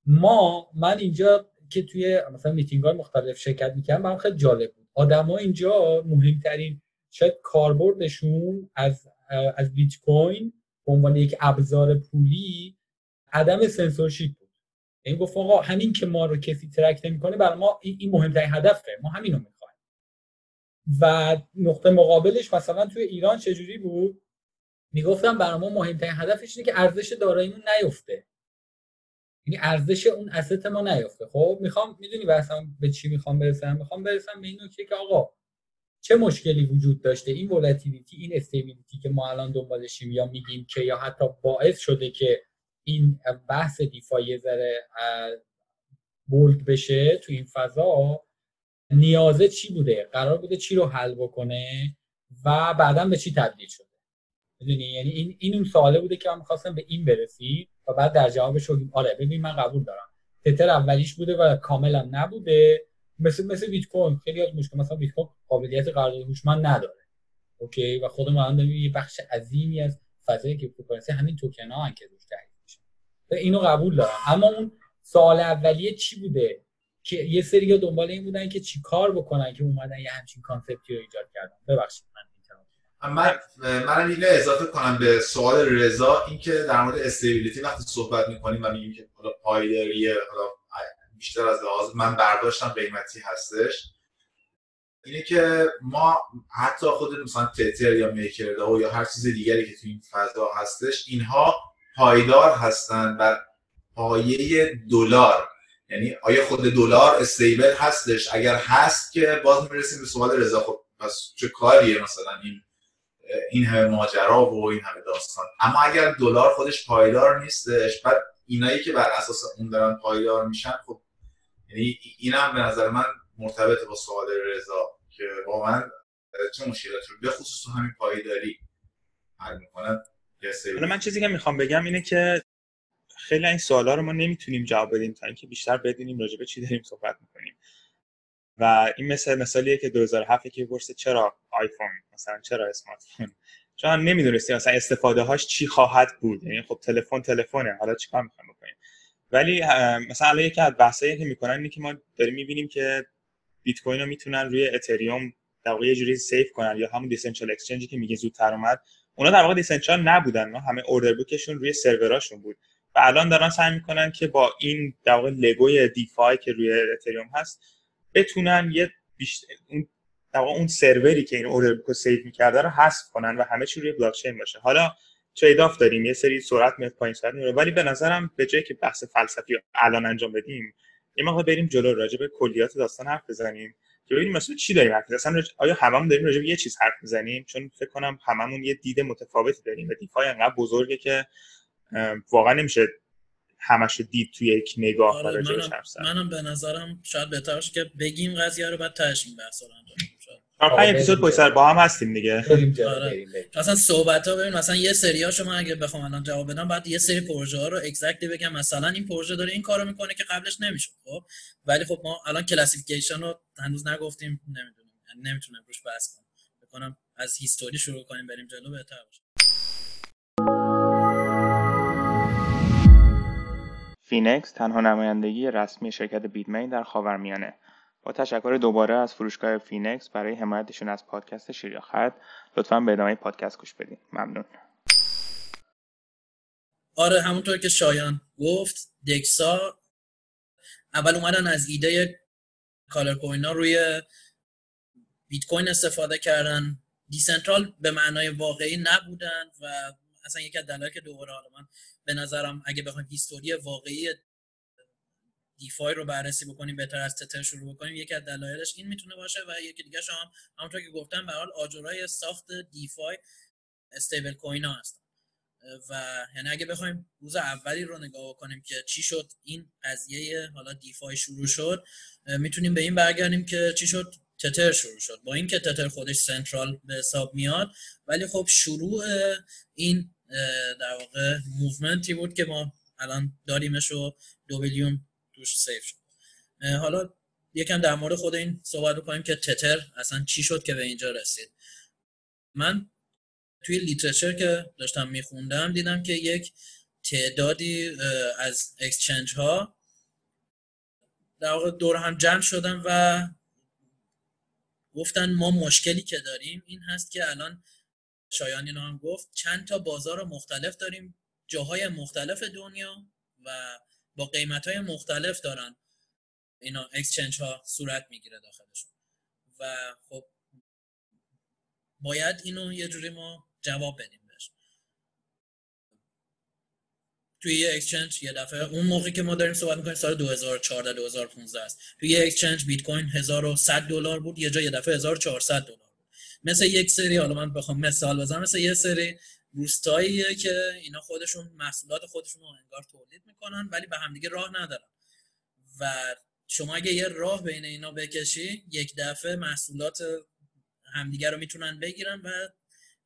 ما من اینجا که توی مثلا میتینگ های مختلف شرکت می‌کردم برام خیلی جالب بود. آدما اینجا مهمترین شاید کاربردشون از از بیت کوین به عنوان یک ابزار پولی عدم سنسورشیپ بود. این گفت آقا همین که ما رو کسی ترک نمی‌کنه برای ما این مهمترین هدفه. ما همین رو می‌خوایم و نقطه مقابلش مثلا توی ایران چجوری بود؟ می‌گفتم برای ما مهمترین هدفش اینه که ارزش داراییمون نیفته. یعنی ارزش اون اسست ما نیفته. خب می‌خوام می‌دونی مثلا به چی می‌خوام برسم؟ می‌خوام برسم به این نکته که آقا چه مشکلی وجود داشته؟ این ولتیلیتی این استیبیلیتی که ما الان دنبالشیم یا میگیم که یا حتی باعث شده که این بحث دیفای ذره bold بشه تو این فضا نیازه چی بوده؟ قرار بوده چی رو حل بکنه و بعدا به چی تبدیل شده؟ می‌دونی؟ یعنی این این اون سواله بوده که من می‌خواستم به این برسی و بعد در جوابش بگیم آره ببین من قبول دارم. تتر اولیش بوده و کاملا نبوده. مثل مثل بیت کوین. خیلی از مشکل مثلا بیت کوین قابلیت قرارداد هوشمند نداره. okay؟ و خود ما داریم یه بخش عظیمی از فضای cryptocurrency همین توکن ها که روش تحلیل میشه. اینو قبول دارم. اما اون سوال اولیه چی بوده؟ که یه سری دنبال این بودن که چی کار بکنن که اومدن یه همچین concept ی رو ایجاد کردن. ببخشید من من من اینو اضافه کنم به سوال رضا اینکه در مورد stability وقتی صحبت می‌کنیم و میگیم که حالا پایداری حالا بیشتر از لحاظ من برداشتم قیمتی هستش. اینه که ما حتی خود مثلا تتر یا Maker یا هر چیز دیگری که تو این فضا هستش اینها پایدار هستن و پایه دلار. یعنی آیا خود دلار استیبل هستش؟ اگر هست که باز می‌رسیم به سوال رضا خب پس چه کاریه مثلا این این همه ماجرا و این همه داستان؟ اما اگر دلار خودش پایدار نیستش بعد اینایی که بر اساس اون دارن پایدار میشن خب یعنی اینم به نظر من مرتبط با سوال رضا که واقعا چه مشکلاتی رو به خصوص تو همین پایداری حل می‌کنن حالا من چیزی که می‌خوام بگم اینه که خیلی این سوالا رو ما نمی‌تونیم جواب بدیم تا اینکه بیشتر بدونیم راجع به چی داریم صحبت می‌کنیم. و این مثل مثالیه که 2007 که پرسه چرا آیفون مثلا چرا اسمارت فون چون نمی‌دونستی مثلا استفاده هاش چی خواهد بود. یعنی خب تلفن تلفنه حالا چیکار می‌خوایم بکنیم؟ ولی مثلا الان یکی از بحثایی که می‌کنن اینه که ما داریم می‌بینیم که بیت کوین رو می‌تونن روی اتریوم در واقع یه جوری save کنن یا همون decentralized exchange ی که میگه زودتر اومد اونا در واقع decentralized نبودن. همه order book شون روی سروراشون بود. الان دارن سعی می‌کنن که با این در واقع لگوی DeFi که روی اتریوم هست بتونن یه بیشتر اون در اون سروری که این order book رو save می‌کرده رو حذف کنن و همه چی روی بلاک چین باشه. حالا trade-off داریم یه سری سرعت میاد پایین سرعت میاد ولی به نظرم به جای که بحث فلسفی الان انجام بدیم یه موقع بریم جلو راجع به کلیات داستان حرف بزنیم که ببینیم مثلا چی داریم حرف اصلا آیا هممون داریم راجع به یه چیز حرف می‌زنیم؟ چون فکر کنم هممون یه دید متفاوتی داریم و دیفای انقدر بزرگه که واقعا نمیشه همش دید توی یک نگاه آره منم, منم به نظرم شاید بهتر باشه که بگیم قضیه رو بعد تهش این بحث رو انجام آره اپیزود پشت سر با هم هستیم دیگه. آره. مثلا صحبت ها ببین مثلا یه سری ها شما اگه بخوام الان جواب بدم بعد یه سری پروژه ها رو اگزکتلی بگم. مثلا این پروژه داره این کارو می‌کنه که قبلش نمی‌شد خب؟ ولی خب ما الان classification رو هنوز نگفتیم نمی‌دونیم یعنی نمی‌تونم روش بحث کنم. بکنم از history شروع کنیم بریم جلو بهتر باشه. فینکس تنها نمایندگی رسمی شرکت بیتمین در خاورمیانه. با تشکر دوباره از فروشگاه فینکس برای حمایتشون از پادکست شیریاخت لطفا به ادامه پادکست گوش بدین. ممنون. آره همونطور که شایان گفت DEX ا اول اومدن از ایده colored coin روی بیت کوین استفاده کردن. decentral به معنای واقعی نبودن و اصلا یکی از دلایلی که دوباره حالا من به نظرم اگه بخوایم history واقعی DeFi رو بررسی بکنیم بهتر از تتر شروع بکنیم یکی از دلایلش این می‌تونه باشه و یکی دیگه هم همونطور که گفتم به حال آجرای ساخت DeFi stablecoin ها هستن. و یعنی اگه بخوایم روز اولی رو نگاه کنیم که چی شد این قضیه حالا DeFi شروع شد می‌تونیم به این برگردیم که چی شد تتر شروع شد. با اینکه تتر خودش central به حساب میاد ولی خب شروع این در واقع movement ی بود که ما الان داریمش و دو billion توش save شد. حالا یکم در مورد خود این صحبت کنیم که تتر اصلا چی شد که به اینجا رسید. من توی literature که داشتم میخوندم دیدم که یک تعدادی از exchange ها در واقع دور هم جمع شدن و گفتن ما مشکلی که داریم این هست که الان شایان اینو هم گفت چند تا بازار مختلف داریم جاهای مختلف دنیا و با قیمت های مختلف دارن اینا exchange ها صورت می‌گیره داخلشون. و خب باید اینو یه جوری ما جواب بدیم بهش. توی یه اکسچنج یه دفعه اون موقعی که ما داریم صحبت می‌کنیم سال 2014 2015 است. توی یه اکسچنج بیت کوین 1100 دلار بود یه جا یه دفعه 1400 دلار. مثل یک سری حالا من بخوام مثال بزنم مثل یه سری روستاییه که اینا خودشون محصولات خودشون رو انگار تولید می‌کنن ولی به همدیگه راه ندارن. و شما اگه یه راه بین اینا بکشی یک دفعه محصولات همدیگر رو می‌تونن بگیرن و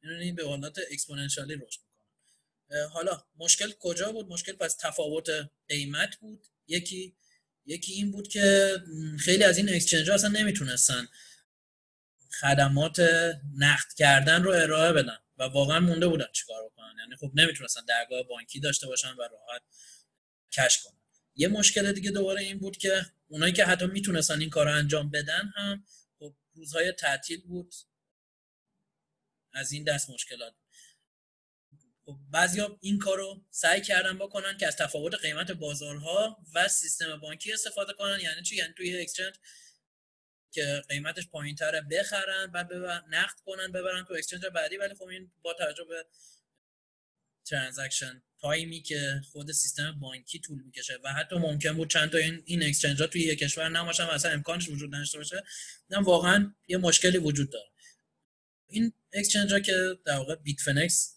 می‌دونی به حالت اکسپوننشیالی رشد می‌کنن. حالا مشکل کجا بود؟ مشکل پس تفاوت قیمت بود. یکی یکی این بود که خیلی از این اکسچنج ها اصلا نمی‌تونستن خدمات نقد کردن رو ارائه بدن و واقعا مونده بودن چیکار بکنن. یعنی خب نمی‌تونستن درگاه بانکی داشته باشن و راحت کش کنن. یه مشکل دیگه دوباره این بود که اونایی که حتی می‌تونستن این کار رو انجام بدن هم خب روزهای تعطیل بود. از این دست مشکلات. خب بعضیا این کار رو سعی کردن بکنن که از تفاوت قیمت بازارها و سیستم بانکی استفاده کنن. یعنی چی؟ یعنی توی اکسچنج که قیمتش پایین تره بخرن بعد. نقد کنن ببرن تو اکسچنج بعدی ولی خب این با توجه به transaction time ی که خود سیستم بانکی طول می‌کشه و حتی ممکن بود چند تا این این exchange ها توی یک کشور نباشن و اصلا امکانش وجود نداشته باشه نه واقعا یه مشکلی وجود داره این exchange ها که در واقع Bitfinex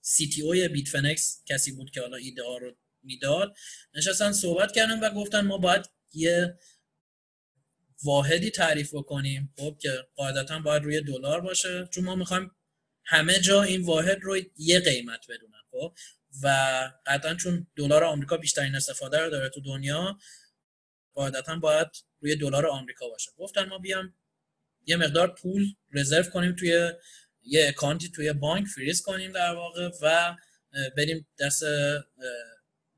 CTO ی Bitfinex کسی بود که حالا ایده ها رو می‌داد نشستن صحبت کردن و گفتن ما باید یه واحدی تعریف بکنیم. خب که قاعدتا باید روی دلار باشه. چون ما می‌خوایم همه جا این واحد رو یه قیمت بدونن خب؟ و قطعا چون دلار آمریکا بیشترین استفاده رو داره تو دنیا قاعدتا باید روی دلار آمریکا باشه. گفتن ما بیام یه مقدار پول رزرو کنیم توی یه اکانتی توی بانک فریز کنیم در واقع و بریم دست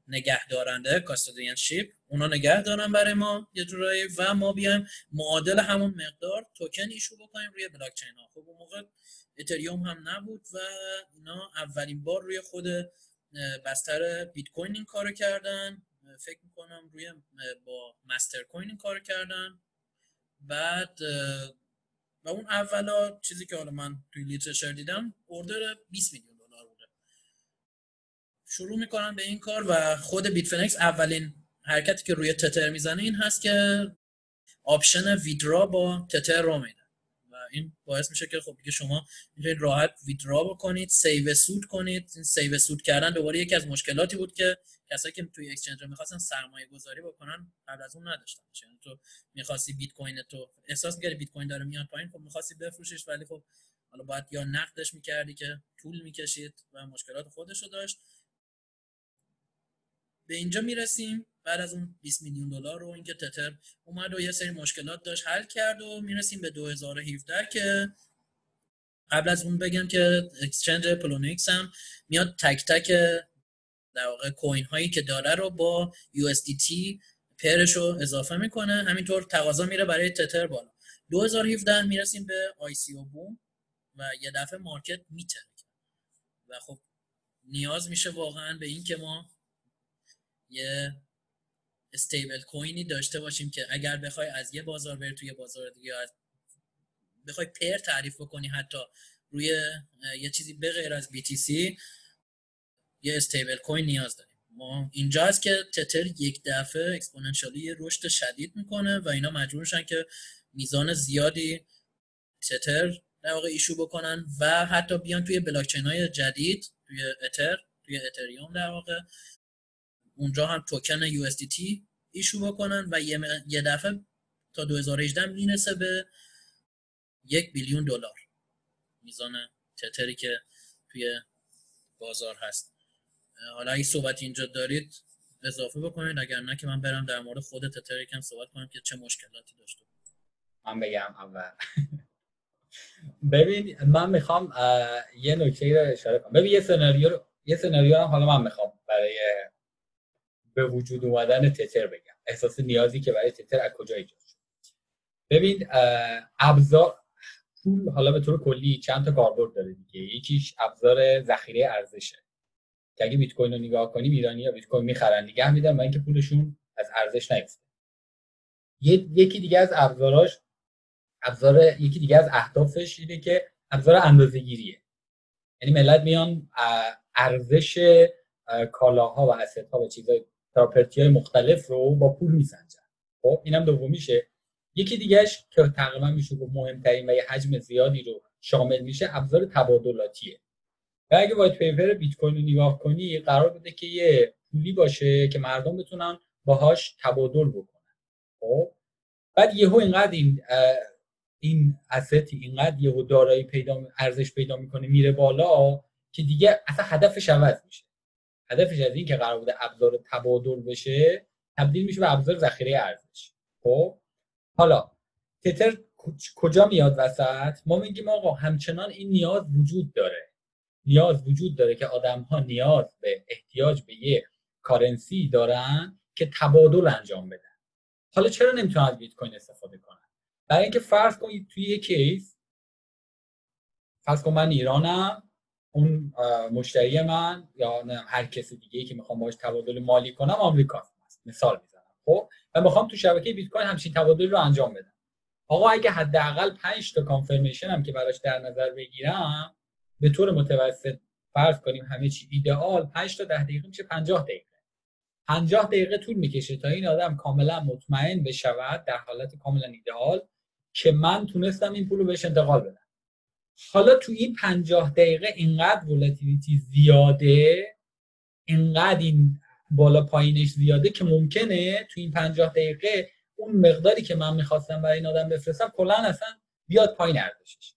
نگهدارنده شیپ اونا نگه دارن برای ما یه جورایی و ما بیایم معادل همون مقدار توکن ایشو بکنیم روی بلاک چین ها. خب اون موقع اتریوم هم نبود و اینا اولین بار روی خود بستر بیت کوین این کارو کردن. فکر می‌کنم روی با مستر کوین این کارو کردن. بعد و اون اولا چیزی که حالا من توی لیترشر دیدم اوردر 20 میلیون دلار بوده. شروع می‌کنن به این کار و خود بیت فنکس اولین حرکتی که روی تتر می‌زنه این هست که option withdraw با تتر رو میده. و این باعث میشه که خب دیگه شما می‌تونید راحت withdraw بکنید save سود کنید. این save سود کردن دوباره یکی از مشکلاتی بود که کسایی که توی exchange می‌خواستن سرمایه گذاری بکنن قبل از اون نداشتن. یعنی تو می‌خواستی بیت کوین تو احساس می‌کردی بیت کوین داره میاد پایین خب می‌خواستی بفروشیش ولی خب حالا باید یا نقدش می‌کردی که طول می‌کشید و مشکلات خودش رو داشت. به اینجا می‌رسیم. بعد از اون 20 میلیون دلار رو اینکه تتر اومد و یه سری مشکلات داشت حل کرد و می‌رسیم به 2017 که قبل از اون بگم که exchange Poloniex هم میاد تک تک در واقع coin هایی که داره رو با USDT pair ش رو اضافه می‌کنه. همینطور تقاضا میره برای تتر بالا. 2017 می‌رسیم به ICO boom و یه دفعه market می‌ترکه و خب نیاز میشه واقعا به این که ما یه استیبل کوینی داشته باشیم که اگر بخوای از یه بازار بری توی بازار دیگه از بخوای پر تعریف کنی حتی روی یه چیزی به غیر از BTC یه استیبل کوین نیاز داریم. ما اینجا هست که تتر یک دفعه اکسپوننشیالی رشد شدید می‌کنه و اینا مجبورشن که میزان زیادی تتر در واقع ایشو بکنن و حتی بیان توی بلاکچین های جدید توی اتر توی اتریوم در واقع. اونجا هم توکن USDT ایشو بکنن و یه دفعه تا 2018 می‌رسه به یک بیلیون دلار. میزان تتری که توی بازار هست. حالا این صحبت اینجا دارید اضافه بکنید. اگر نه که من برم در مورد خود تتر یکم صحبت کنم که چه مشکلاتی داشته. من بگم اول. ببین من می‌خوام یه نکته رو اشاره کنم. ببین یه سناریو یه سناریو هم حالا من می‌خوام برای به وجود اومدن تتر بگم. احساس نیازی که برای تتر از کجا ایجاد شد. ببین ابزار پول حالا به طور کلی چند تا کاربرد داره دیگه. یکیش ابزار ذخیره ارزشه. که اگه بیت کوین رو نگاه کنیم ایرانی یا بیت کوین می‌خرن. نگه میدن و اینکه پولشون از ارزش نیفته. یکی دیگه از ابزاراش ابزار یکی دیگه از اهدافش اینه که ابزار اندازه‌گیریه. یعنی ملت میان ارزش کالاها و اسست ها و چیزای پراپرتی های مختلف رو با پول میسنجن. خب اینم دومیشه. یکی دیگهش که تقریبا میشه گفت مهمترین و یه حجم زیادی رو شامل میشه ابزار تبادلاتیه و اگه وایت پیپر بیت کوین رو نگاه کنی قرار بوده که یه پولی باشه که مردم بتونن باهاش تبادل بکنن. خب بعد یهو اینقدر این این استی اینقدر یهو دارایی پیدا ارزش پیدا می‌کنه میره بالا که دیگه اصلا هدفش عوض میشه. هدفش از این که قرار بوده ابزار تبادل بشه تبدیل میشه به ابزار ذخیره ارزش. خب؟ حالا تتر کجا میاد وسط؟ ما میگیم آقا همچنان این نیاز وجود داره. نیاز وجود داره که آدم ها نیاز به احتیاج به یه کارنسی دارن که تبادل انجام بدن. حالا چرا نمی‌تونن از بیت کوین استفاده کنن؟ برای اینکه فرض کنید توی یه کیس فرض کن من ایرانم اون مشتری من یا هر کسی دیگه که می‌خوام باش تبادل مالی کنم آمریکا مثال می‌زنم. خب؟ و می‌خوام تو شبکه بیت کوین همچین تبادل رو انجام بدم. آقا اگه حداقل 5 تا کانفرمیشن هم که براش در نظر بگیرم به طور متوسط فرض کنیم همه چی ایدئال 5 تا 10 دقیقه میشه 50 دقیقه. 50 دقیقه طول می‌کشه تا این آدم کاملا مطمئن بشود در حالت کاملا ایدئال که من تونستم این پول رو بهش انتقال بدم. حالا تو این 50 دقیقه اینقدر ولتیلیتی زیاده اینقدر این بالا پایینش زیاده که ممکنه تو این 50 دقیقه اون مقداری که من می‌خواستم برای این آدم بفرستم کلا اصلا بیاد پایین ارزشش.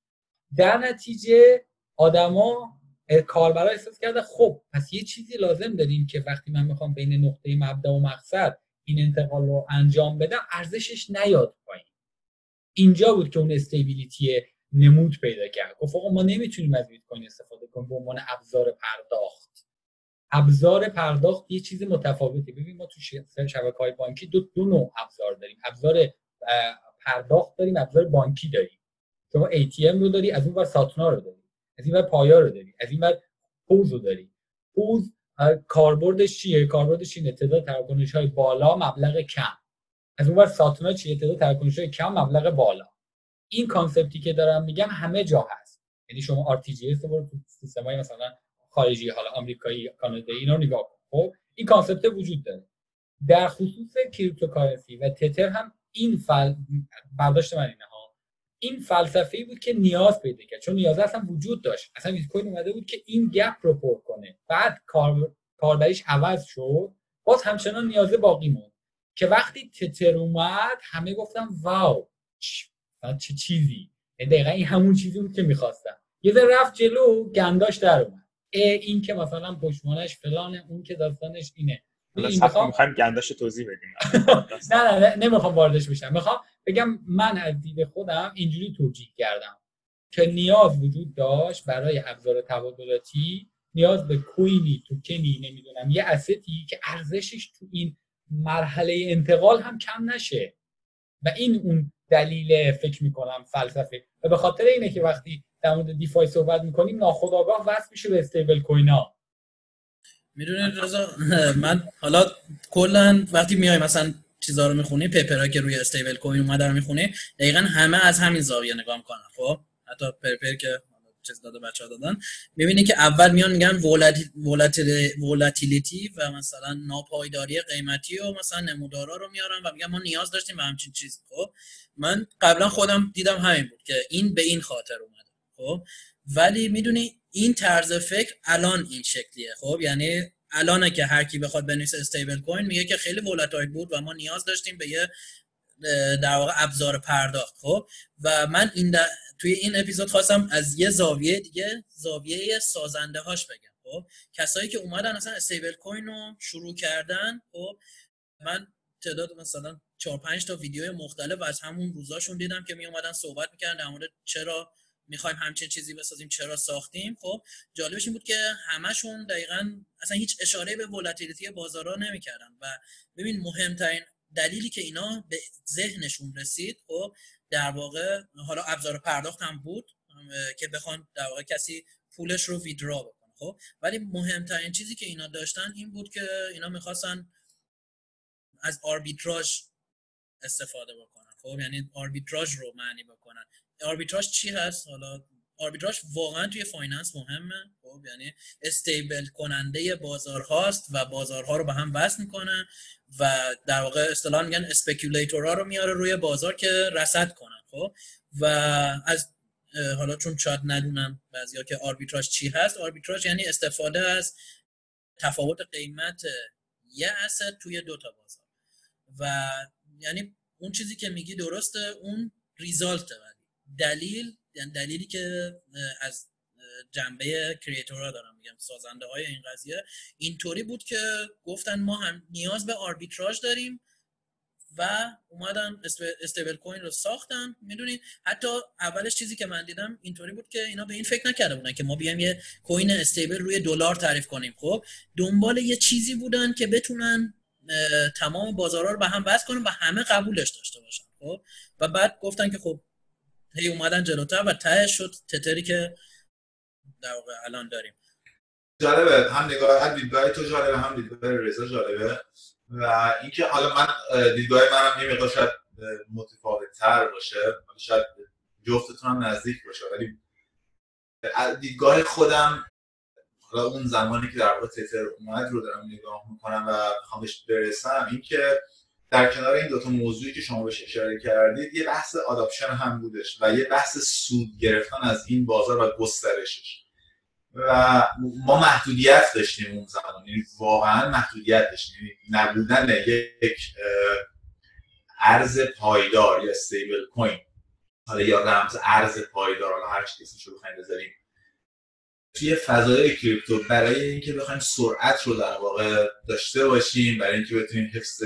در نتیجه آدما کاربرا احساس کرده خب پس یه چیزی لازم داریم که وقتی من می‌خوام بین نقطه مبدا و مقصد این انتقال رو انجام بدم ارزشش نیاد پایین. اینجا بود که اون استیبیلیتی نمود پیدا کرد. گفت آقا ما نمی‌تونیم از بیت کوین استفاده کنیم. به عنوان ابزار پرداخت. ابزار پرداخت یه چیز متفاوته ببین ما تو شبکه های بانکی دو, دو نوع ابزار داریم. ابزار پرداخت داریم ابزار بانکی داریم. شما ATM رو داری از اون ور ساتنا رو داری. از این ور پایا رو داری. از این ور پوز رو داری. پوز کاربردش چیه؟ کاربردش اینه. تعداد تراکنش های بالا مبلغ کم. از اون ور ساتنا چیه؟ تعداد تراکنش های کم مبلغ بالا. این concept ی که دارم میگم همه جا هست. یعنی شما RTGS رو تو سیستم های مثلا خارجی حالا آمریکایی کانادایی اینا رو نگاه کن. خب این concept وجود داره. در خصوص cryptocurrency و تتر هم این فل... برداشت من اینه ها. این فلسفه بود که نیاز پیدا کرد. چون نیاز اصلا وجود داشت. اصلا بیت کوین اومده بود که این gap رو پر کنه. بعد کار کاربریش عوض شد. باز همچنان نیازه باقی موند. که وقتی تتر اومد همه گفتن wow چه چیزی؟ دقیقا این همون چیزی بود که می‌خواستم. یه ذره رفت جلو گنداش در اومد. این که مثلا پشمانش فلانه اون که داستانش اینه. می‌خوام گنداش توضیح بدیم. نه نه نه نمی‌خوام واردش بشم. می‌خوام بگم من از دید خودم اینجوری توجیه کردم که نیاز وجود داشت برای ابزار تبادلاتی نیاز به کوینی توکنی نمی‌دونم یه استی که ارزشش تو این مرحله انتقال هم کم نشه. و این اون دلیل فکر می‌کنم فلسفه. و به خاطر اینه که وقتی در مورد دیفای صحبت می‌کنیم ناخودآگاه وصل میشه به استیبل کوینا می‌دونید رضا من حالا کلا وقتی میای مثلا چیزا رو می‌خونی پیپرها که روی استیبل کوین اومده رو می‌خونی دقیقا همه از همین زاویه نگاه می‌کنن خب؟ حتی پیپر که چیز داده بچه ها دادن. می‌بینی که اول میان میگن ولاتیلیتی و مثلا ناپایداری قیمتی و مثلا نمودارا رو میارن و میگن ما نیاز داشتیم به همچین چیز خب؟ من قبلا خودم دیدم همین بود که این به این خاطر اومده. خب؟ ولی می‌دونی این طرز فکر الان این شکلیه. خب؟ یعنی الانه که هر کی بخواد بنویسه استیبل کوین میگه که خیلی ولاتایل بود و ما نیاز داشتیم به یه در واقع ابزار پرداخت خب؟ و من این توی این اپیزود خواستم از یه زاویه دیگه زاویه سازنده هاش بگم خب؟ کسایی که اومدن اصلا استیبل کوین رو شروع کردن خب؟ من تعداد مثلا 4 5 تا ویدیو مختلف از همون روزاشون دیدم که می اومدن صحبت می‌کردن در مورد چرا می‌خوایم همچین چیزی بسازیم چرا ساختیم خب؟ جالبش این بود که همشون دقیقا اصلا هیچ اشاره به ولاتیلیتی بازارا نمی‌کردن. و ببین مهمترین دلیلی که اینا به ذهنشون رسید خب در واقع حالا ابزار پرداخت هم بود که بخوان در واقع کسی پولش رو ویدرا بکنه خب. ولی مهمترین چیزی که اینا داشتن این بود که اینا می‌خواستن از آربیتراژ استفاده بکنن خب. یعنی آربیتراژ رو معنی بکنن. آربیتراژ چی هست؟ حالا آربیتراژ واقعا توی finance مهمه. خب یعنی stable کننده بازار هاست و بازارها رو به هم وصل می‌کنه و در واقع اصطلاحا میگن ها رو میاره روی بازار که رصد کنن. خب و از حالا چون شاید ندونم بعضیا که آربیتراژ چی هست آربیتراژ یعنی استفاده از تفاوت قیمت یه اسد توی دو تا بازار. و یعنی اون چیزی که میگی درسته اون ریزالته دلیل یعنی دلیلی که از جنبه کریتورها دارم میگم سازنده های این قضیه اینطوری بود که گفتن ما هم نیاز به آربیتراژ داریم و اومدن استیبل کوین رو ساختن. می‌دونید حتی اولش چیزی که من دیدم اینطوری بود که اینا به این فکر نکرده بودن که ما بیایم یه کوین استیبل روی دلار تعریف کنیم. خب دنبال یه چیزی بودن که بتونن تمام بازارها رو به هم وصل کنن و همه قبولش داشته باشن. خب و بعد گفتن که خب هی اومدن جلوتر و ته شد تتری که در واقع الان داریم. جالبه هم نگاه هم دیدگاه تو جالبه هم دیدگاه رضا جالبه. و اینکه حالا من دیدگاه منم یه مقدار شاید متفاوت تر باشه. شاید جفتتون هم نزدیک باشه ولی دیدگاه خودم حالا اون زمانی که در واقع تتر اومد رو دارم نگاه می‌کنم و می‌خوام برسم اینکه در کنار این دوتا موضوعی که شما بهش اشاره کردید یه بحث آداپشن هم بودش و یه بحث سود گرفتن از این بازار و گسترشش. و ما محدودیت داشتیم اون زمان. یعنی واقعا محدودیت داشتیم. یعنی نبودن یک ارز پایدار یا استیبل کوین حالا یا رمز ارز پایدار حالا هر چیزی رو بخوایم بذاریم. توی فضای crypto برای اینکه بخوایم سرعت رو در واقع داشته باشیم برای اینکه بتونیم حفظ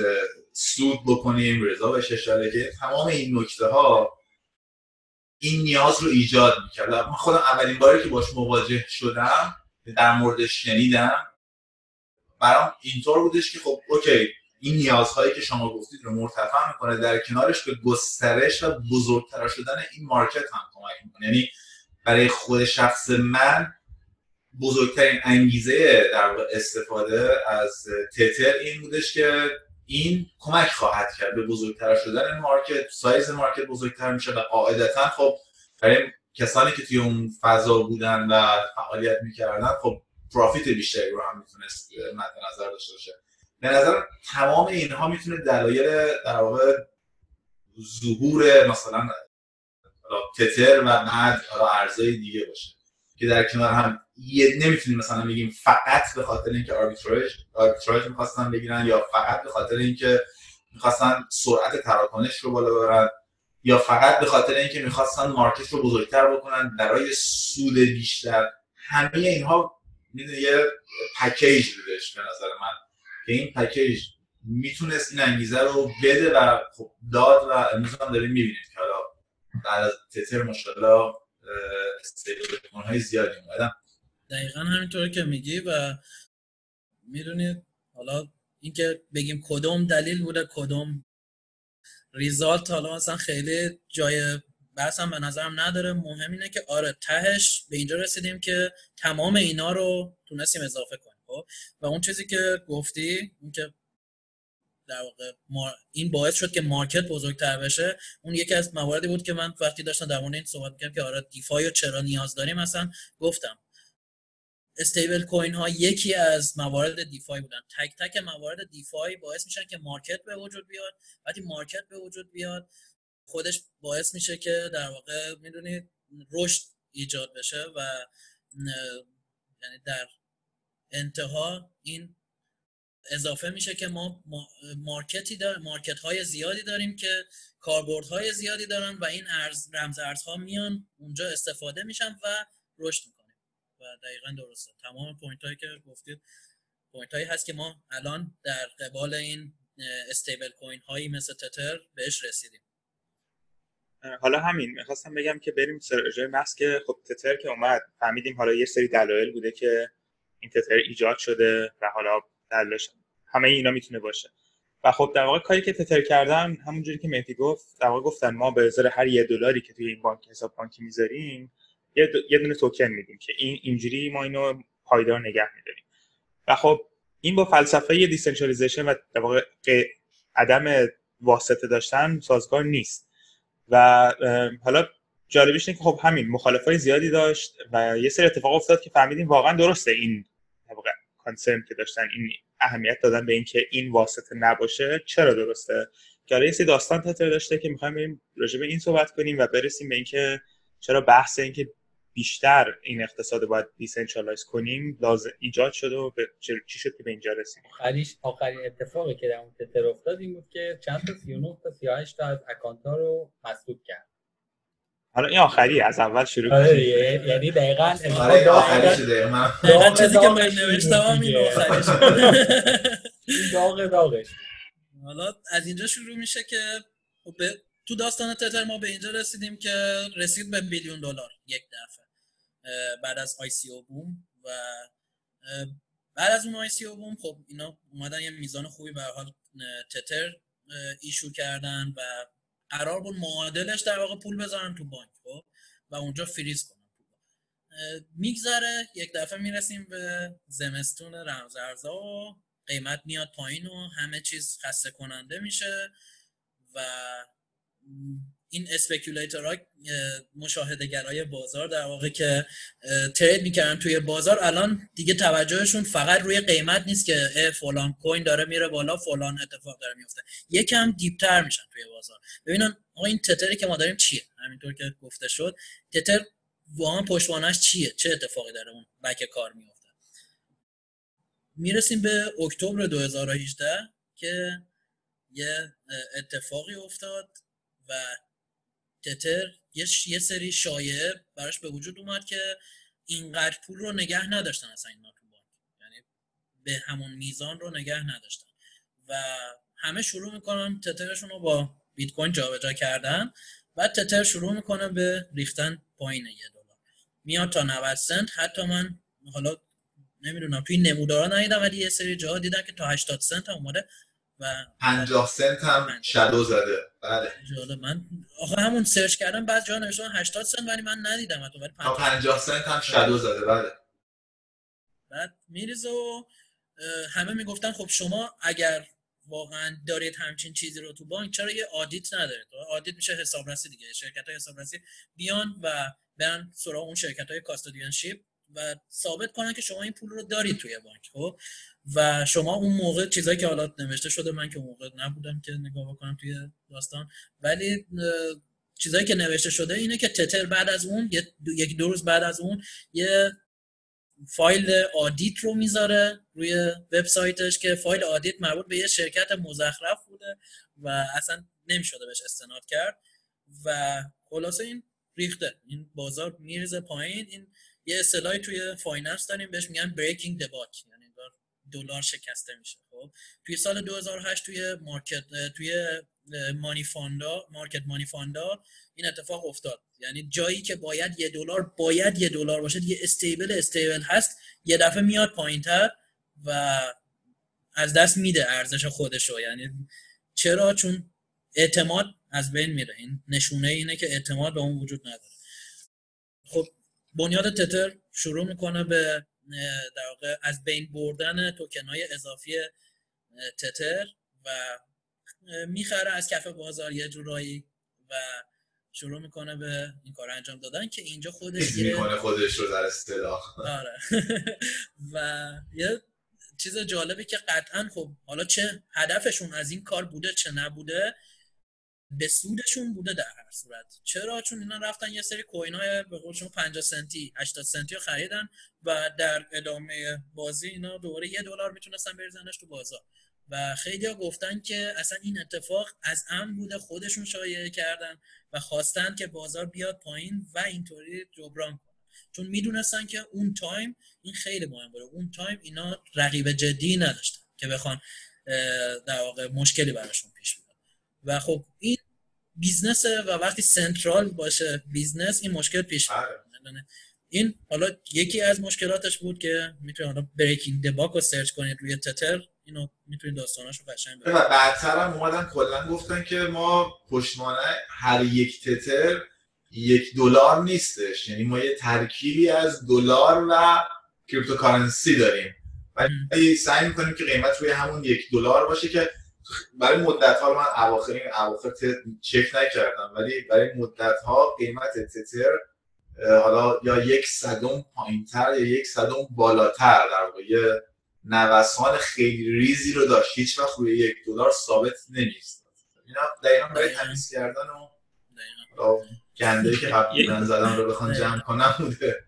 سود بکنیم رضا بهش اشاره که تمام این نکته ها این نیاز رو ایجاد می‌کرد. من خودم اولین باری که باش مواجه شدم در موردش شنیدم برام اینطور بودش که خب OK این نیازهایی که شما گفتید رو مرتفع می‌کنه در کنارش به گسترش و بزرگتر شدن این market هم کمک می‌کنه. یعنی برای خود شخص من بزرگترین انگیزه در استفاده از تتر این بودش که این کمک خواهد کرد به بزرگتر شدن market size market بزرگتر میشه و قاعدتا خب برای کسانی که توی اون فضا بودن و فعالیت می‌کردن خب profit بیشتری رو هم می‌تونست مد نظر داشته باشه. به نظر تمام اینها می‌تونه دلایل در واقع ظهور مثلا تتر و بعد ارزهای دیگه باشه که در کنار هم یه نمی‌تونیم مثلا بگیم فقط به خاطر اینکه آربیتراژ آربیتراژ می‌خواستن بگیرن یا فقط به خاطر اینکه می‌خواستن سرعت تراکنش رو بالا ببرن یا فقط به خاطر اینکه می‌خواستن market رو بزرگتر بکنن برای سود بیشتر. همه اینها یه package بودش به نظر من که این پکیج می‌تونست این انگیزه رو بده و خب داد و امروز هم داریم می‌بینیم که حالا بعد از تتر مشکل های زیادی اومدن. دقیقا همینطوره که میگی و می‌دونید حالا اینکه بگیم کدوم دلیل بوده کدوم ریزالت حالا مثلا خیلی جای بحثم به نظرم نداره. مهم اینه که آره تهش به اینجا رسیدیم که تمام اینا رو تونستیم اضافه کنیم خب؟ و اون چیزی که گفتی این که در واقع این باعث شد که market بزرگتر بشه اون یکی از مواردی بود که من وقتی داشتم در مورد این صحبت می‌کردم که آره DeFi رو چرا نیاز داریم مثلا گفتم. stablecoin ها یکی از موارد DeFi بودن. تک تک موارد DeFi باعث میشن که market به وجود بیاد. وقتی market به وجود بیاد خودش باعث میشه که در واقع می‌دونید رشد ایجاد بشه و یعنی در انتها این اضافه میشه که ما market ی دار market های زیادی داریم که کاربرد های زیادی دارن و این ارز رمز ارزها میان اونجا استفاده میشن و رشد و دقیقا درسته. تمام point هایی که گفتید point هایی هست که ما الان در قبال این stablecoin هایی مثل تتر بهش رسیدیم. حالا همین. می‌خواستم بگم که بریم سر مس که خب تتر که اومد فهمیدیم حالا یه سری دلایل بوده که این تتر ایجاد شده و حالا دلیلش همه اینا می‌تونه باشه. و خب در واقع کاری که تتر کردن همونجوری که مهدی گفت در واقع گفتن ما به ازای هر یه دلاری که توی این بانک حساب بانکی می‌ذاریم یه, دونه توکن میدیم که این اینجوری ما اینو پایدار نگه میداریم. و خب این با فلسفه decentralization و در واقع عدم واسطه داشتن سازگار نیست. و حالا جالبش اینه که خب همین مخالفای زیادی داشت و یه سری اتفاق افتاد که فهمیدیم واقعا درسته این واقع concern که داشتن این اهمیت دادن به اینکه این واسطه نباشه. چرا درسته؟ که یه سری داستان تتر داشته که می‌خوایم بریم راجع به این صحبت کنیم و برسیم به اینکه چرا بحث اینکه بیشتر این اقتصاد باید decentralize کنیم لازم ایجاد شده و به چی شد که به اینجا رسید آخریش آخرین اتفاقی که در اون تتر افتاد این بود که چند تا 39 تا 38 تا از اکانت ها رو مسدود کرد. حالا این آخری از اول شروع آره کنیم. دیگه، یعنی دقیقا آره آخری شده من دقیقا چیزی که من داغش نوشتم هم این این داغ داغش. حالا از اینجا شروع میشه که خب تو داستان تتر ما به اینجا رسیدیم که رسید به بیلیون دلار یک دفعه. بعد از آی سی او بوم و بعد از اون آی سی او بوم خب اینا اومدن یه میزان خوبی به حال تتر ایشو کردن و قرار بود معادلش در واقع پول بذارن تو بانک خب؟ و اونجا فریز کنن میگذره یک دفعه می‌رسیم به زمستون رمزارزها و قیمت میاد پایین و همه چیز خسته کننده میشه و این اسپکیولیتورها مشاهده گرای بازار در واقع که ترید می‌کردن توی بازار الان دیگه توجهشون فقط روی قیمت نیست که فلان کوین داره میره بالا فلان اتفاق داره میفته یکم دیپتر میشن توی بازار. ببینن آقا این تتری که ما داریم چیه؟ همینطور که گفته شد تتر واقعا پشتوانش چیه؟ چه اتفاقی داره اون بک کار میفته می‌رسیم به اکتبر 2018 که یه اتفاقی افتاد و تتر یه, یه سری شایعه براش به وجود اومد که اینقدر پول رو نگه نداشتن اصلا اینا تو بانک. یعنی به همون میزان رو نگه نداشتن. و همه شروع می‌کنن تترشون رو با بیت کوین جابجا کردن بعد تتر شروع می‌کنه به ریختن پایین یه دلار. میاد تا 90 سنت. حتی من حالا نمی‌دونم توی نمودارا ندیدم ولی یه سری جاها دیدم که تا 80 سنت هم اومده. و 50 سنت هم shadow زده. بله. جالب. من آخه همون سرچ کردم بعد جا نوشتن 80 سنت ولی من ندیدم حتی ولی تا 50 50 سنت هم shadow زده. بله. بعد میریزه و همه می‌گفتن خب شما اگر واقعا دارید همچین چیزی رو تو بانک چرا یه audit ندارید؟ audit میشه حسابرسی دیگه. شرکت های حسابرسی بیان و برن سراغ اون شرکت های کاستودیانشیپ و ثابت کنن که شما این پول رو دارید توی بانک خب؟ و شما اون موقع چیزایی که حالا نوشته شده من که اون موقع نبودم که نگاه بکنم توی داستان ولی چیزایی که نوشته شده اینه که تتر بعد از اون یک دو روز بعد از اون یه فایل آدیت رو می‌ذاره روی وبسایتش که فایل آدیت مربوط به یه شرکت مزخرف بوده و اصلا نمی‌شده بهش استناد کرد و خلاصه این ریخته. این بازار میریزه پایین. این یه اصطلاحی توی finance داریم بهش میگن breaking the buck یعنی دلار شکسته میشه خب؟ توی سال 2008 توی market توی money fund ا market money fund ا این اتفاق افتاد. یعنی جایی که باید یه دلار باید یه دلار باشه یه stable stable هست یه دفعه میاد پایینتر و از دست میده ارزش خودشو. یعنی چرا؟ چون اعتماد از بین میره. این نشونه اینه که اعتماد به اون وجود نداره. خب بنیاد تتر شروع می‌کنه به در واقع از بین بردن توکن های اضافی تتر و می‌خره از کف بازار یه جورایی و شروع می‌کنه به این کار انجام دادن که اینجا خودش می‌کنه خودش رو در اصطلاح. آره. و یه چیز جالبی که قطعا خب حالا چه هدفشون از این کار بوده چه نبوده به سودشون بوده در هر صورت. چرا؟ چون اینا رفتن یه سری کوین های به قول شما 50 سنتی 80 سنتی رو خریدن و در ادامه بازی اینا دوباره یه دلار می‌تونستن بریزنش تو بازار. و خیلی ها گفتن که اصلا این اتفاق از امن بوده خودشون شایعه کردن و خواستن که بازار بیاد پایین و اینطوری جبران کنن چون می‌دونستن که اون time این خیلی مهم بوده اون time اینا رقیب جدی نداشتن که بخوان در واقع مشکلی براشون پیش بیاد. و خب این business ه و وقتی central باشه business این مشکل پیش. میاد. این حالا یکی از مشکلاتش بود که می‌تونید حالا breaking the buck رو سرچ کنید روی تتر اینو می‌تونید داستاناشو قشنگ و ببینید بعدتر هم اومدن کلا گفتن که ما پشتوانه هر یک تتر یک دلار نیستش. یعنی ما یه ترکیبی از دلار و cryptocurrency داریم. ولی سعی می‌کنیم که قیمت روی همون یک دلار باشه که برای مدت ها من اواخر این اواخر چک نکردم ولی برای مدت ها قیمت تتر حالا یا یک صدم پایینتر یا یک صدم بالاتر در واقع. نوسان خیلی ریزی رو داشت. هیچ وقت روی یک دلار ثابت نمی‌ایست اینا دقیقا برای. تمیز کردن و گنده که قبلا زدم رو بخوان جمع کنم بوده.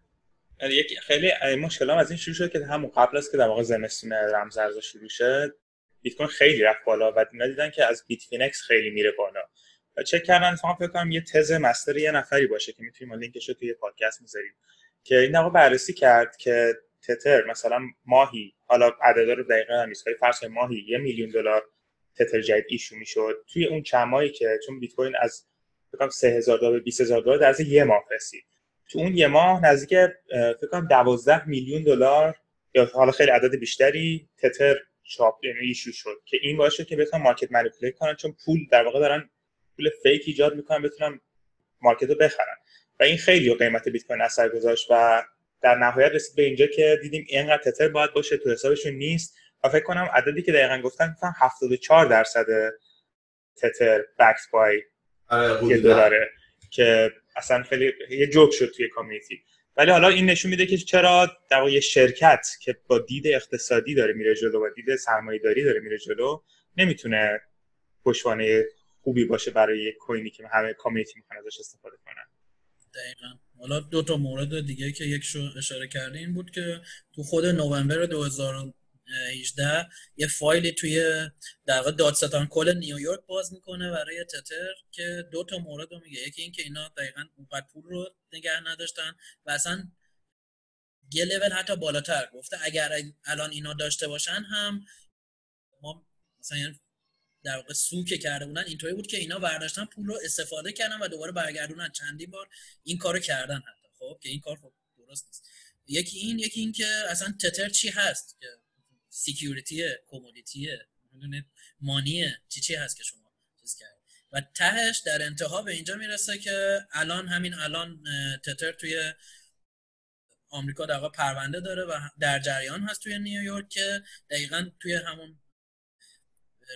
آره، یک خیلی مشکل از این شروع شد که همون قبل است که در واقع زمستون رمزارزها شروع شد بیت کوین خیلی رفت بالا و اینا دیدن که از بیت فینکس خیلی میره بالا. و چک کردن فهم فکر کنم یه تز مستر یه نفری باشه که می‌تونیم لینکش رو توی پادکست می‌ذاریم. که این آقا بررسی کرد که تتر مثلا ماهی حالا عددا رو دقیقا نیست فرض ماهی یه میلیون دلار تتر جدید issue می‌شد. توی اون چند ماهی که چون بیت کوین از فکر 3000 دلار به 20000 دلار در یه ماه رسید. تو اون یه ماه نزدیک فکر کنم 12 میلیون دلار یا حالا خیلی عدد بیشتری تتر چاپ یعنی issue شد که این باشه که بتونن market manipulate کنن چون پول در واقع دارن پول fake ایجاد می‌کنن بتونن market رو بخرن. و این خیلی قیمت بیت کوین اثر گذاشت و در نهایت رسید به اینجا که دیدیم اینقدر تتر باید باشه تو حسابشون نیست. و فکر کنم عددی که دقیقا گفتن گفتن 74 درصد تتر بکس بای یه دلاره که اصلا خیلی یه جوک شد توی کامیونیتی ولی حالا این نشون میده که چرا در یه شرکت که با دید اقتصادی داره میره جلو و دید سرمایه داری داره میره جلو نمی‌تونه پشتوانه خوبی باشه برای یک کوینی که همه کامیونیتی می‌خوان ازش استفاده کنن. دقیقا. حالا دو تا مورد دیگه که یک شو اشاره کرده این بود که تو خود نوامبر 2018 یه file توی در دادستان کل نیویورک باز می‌کنه برای تتر که دو تا مورد رو میگه. یکی اینکه اینا دقیقا اونقدر پول رو نگه نداشتن و اصلا یه لول حتی بالاتر. گفته اگر الان اینا داشته باشن هم ما مثلا یعنی در واقع سو که کرده بودن اینطوری بود که اینا برداشتن پول رو استفاده کردن و دوباره برگردونن چندی بار این کارو کردن حتی. خب که این کار خب درست نیست. یکی این یکی این که اصلا تتر چی هست که سکیوریتیه کمودیتیه مانیه چی چی هست که شما چیز کرد و تهش در انتها به اینجا می‌رسه که الان همین الان تتر توی آمریکا در پرونده داره و در جریان هست توی نیویورک که دقیقا توی همون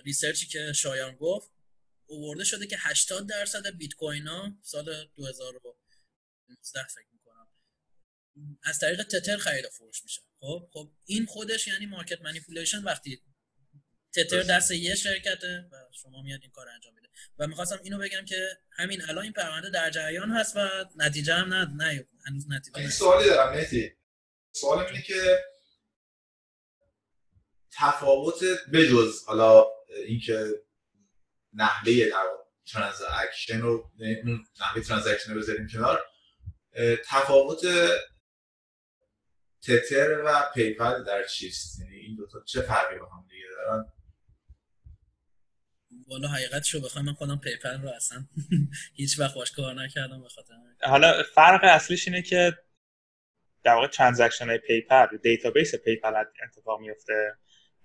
ریسرچی که شایان گفت آورده شده که 80 درصد بیت کوین ها سال 2019 فکر می‌کنم از طریق تتر خرید فروش میشه. خب خب این خودش یعنی market manipulation وقتی تتر دست یه شرکته و شما میاد این کار انجام میده. و می‌خواستم اینو بگم که همین الان این پرونده در جریان هست و نتیجه هم نه نه هنوز نتیجه این سوالی دارم مهدی. سوال اینه که تفاوت بجز حالا اینکه نحوه در transaction رو نحوه transaction رو بذاریم کنار تفاوت تتر و PayPal در چیست یعنی این دوتا چه فرقی با هم دیگه دارن؟ والا حقیقتشو بخوام من خودم PayPal رو اصلا هیچ وقت باش کار نکردم بخاطر حالا فرق اصلیش اینه که در واقع transaction های PayPal database PayPal اتفاق میفته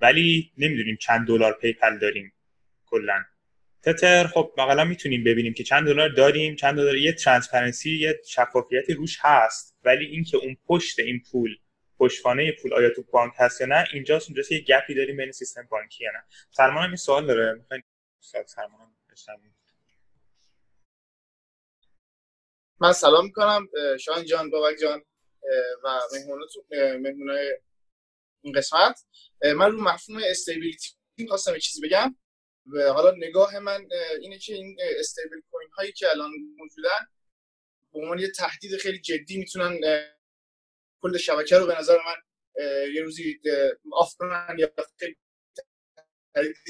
ولی نمی‌دونیم چند دلار PayPal داریم کلا. تتر خب مثلا می‌تونیم ببینیم که چند دلار داریم چند دلار یه transparency یه شفافیتی روش هست ولی اینکه اون پشت این پول پشتوانه پول آیا تو بانک هست یا نه اینجاست اونجاست یه gap ی داریم بین سیستم بانکی یا نه. سلمان هم این سوال داره. می‌خواین سلمان من سلام می‌کنم شان جان بابک جان و مهمونای این قسمت. من رو مفهوم استیبیلیتی خواستم یه چیزی بگم. و حالا نگاه من اینه که این استیبل کوین هایی که الان موجودن به عنوان یه تهدید خیلی جدی می‌تونن کل شبکه رو به نظر من یه روزی آف کنن یا خیلی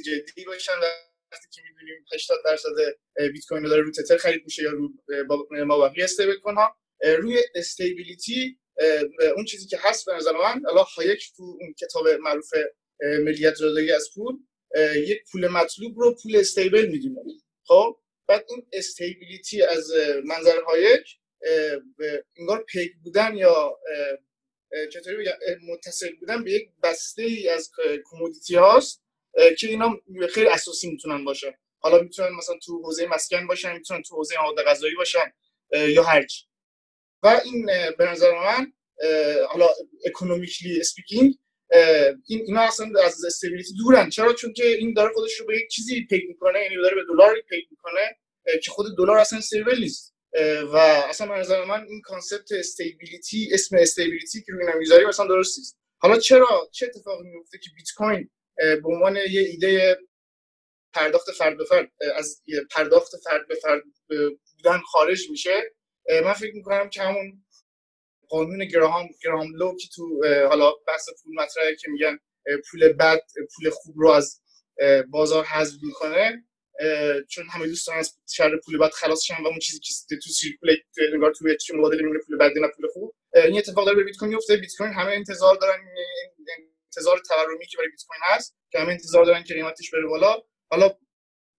جدی باشن. وقتی که می‌بینیم 80 درصد بیت کوین داره رو تتر خرید میشه یا رو ما بقیه stable ها. روی stability اون چیزی که هست به نظر من الان هایک تو اون کتاب معروف ملیت زدایی از پول یک پول مطلوب رو پول stable می‌دونه. خب؟ بعد این stability از منظر هایک انگار peg بودن یا چطوری بگم متصل بودن به یک بسته ای از commodity هاست که اینا خیلی اساسی می‌تونن باشن. حالا می‌تونن مثلا تو حوزه مسکن باشن می‌تونن تو حوزه مواد غذایی باشن یا هرچی و این به نظر من حالا economically speaking این اینا اصلا از stability دورن. چرا؟ چون که این داره خودش رو به یک چیزی peg می‌کنه یعنی داره به دلار peg می‌کنه که خود دلار اصلا stable نیست. و اصلا به نظر من این concept stability اسم stability که روش می‌ذاری اصلا درست نیست. حالا چرا؟ چه اتفاقی میفته که بیت کوین به عنوان یه ایده پرداخت فرد به فرد از پرداخت فرد به فرد بودن خارج میشه؟ من فکر می‌کنم که همون قانون گرشام گرشام law که تو حالا بحث پول مطرحه که میگن پول بد پول خوب رو از بازار حذف می‌کنه. چون همه دوست دارن از شر پول بد خلاص شن و اون چیزی که تو circulate می‌کنه تو چرخه مبادله میمونه پول بد نه پول خوب. این اتفاق داره به بیت کوین میفته بیت کوین همه انتظار دارن انتظار تورمی که برای بیت کوین هست که همه انتظار دارن که قیمتش بره بالا. حالا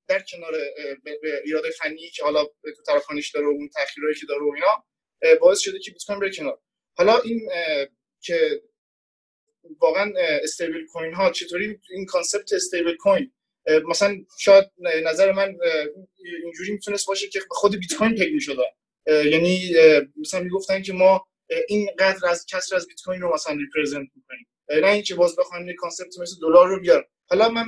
در کنار ایراد فنی که حالا تو تراکنش داره و اون تاخیرایی که داره و اینا باعث شده که بیت کوین بره کنار. حالا این که واقعا stablecoin ها چطوری این concept stablecoin مثلا شاید نظر من اینجوری می‌تونست باشه که خود بیت کوین peg می‌شد یعنی مثلا می‌گفتن که ما اینقدر از کسر از بیت کوین رو مثلا represent می‌کنیم. نه اینکه باز بخوایم concept مثل دلار رو بیار حالا من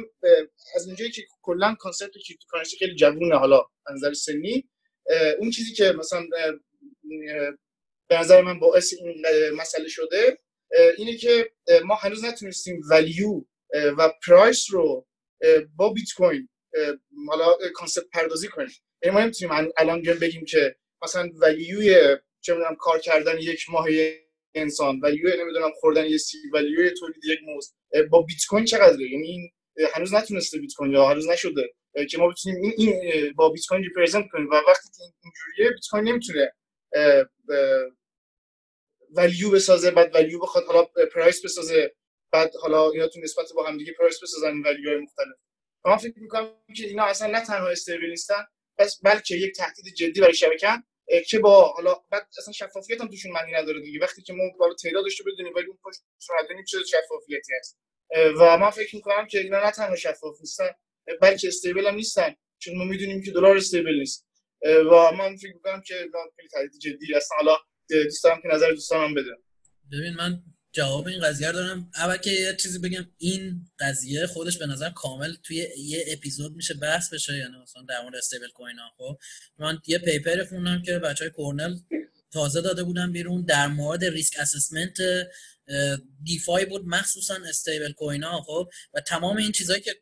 از اونجایی که کلا concept cryptocurrency خیلی جوونه حالا از نظر سنی اون چیزی که مثلا به نظر من باعث این مسئله شده اینه که ما هنوز نتونستیم value و price رو با بیت کوین حالا concept پردازی کنیم. یعنی ما نمی‌تونیم الان بگیم که مثلا value ی چه می‌دونم کار کردن یک ماه انسان value نمی‌دونم خوردن یه سیب value تولید یک موز. با بیت کوین چقدره؟ یعنی این هنوز نتونسته بیت کوین یا هنوز نشده. که ما بتونیم این, با بیت کوین represent کنیم و وقتی که اینجوریه بیت کوین نمی‌تونه value بسازه بعد value بخواد حالا price بسازه. بعد حالا اینا تو نسبت با هم دیگه price بسازن این value مختلف. من فکر می‌کنم که اینا اصلا نه تنها استیبل نیستن بس بلکه یک تهدید جدی برای شبکه که با حالا بعد اصلا شفافیت هم توشون معنی نداره دیگه. وقتی که ما بالا تعدادش رو بدونیم ولی اون پشت ندونیم چه شفافیتی هست. و من فکر می‌کنم که اینا نه تنها شفاف نیستن بلکه استیبل هم نیستن. چون ما می‌دونیم که دلار استیبل نیست. و من فکر می‌کنم که خیلی تهدید جدی اصلا حالا دوست که نظر دوستانم بده ببین من جواب این قضیه دارم. اول که یه چیزی بگم این قضیه خودش به نظر کامل توی یه اپیزود میشه بحث بشه یعنی مثلا در مورد استیبل کوین ها. خب من یه paper خوندم که بچه های کورنل تازه داده بودن بیرون در مورد risk assessment DeFi بود مخصوصا stablecoin ها. خب و تمام این چیزهایی که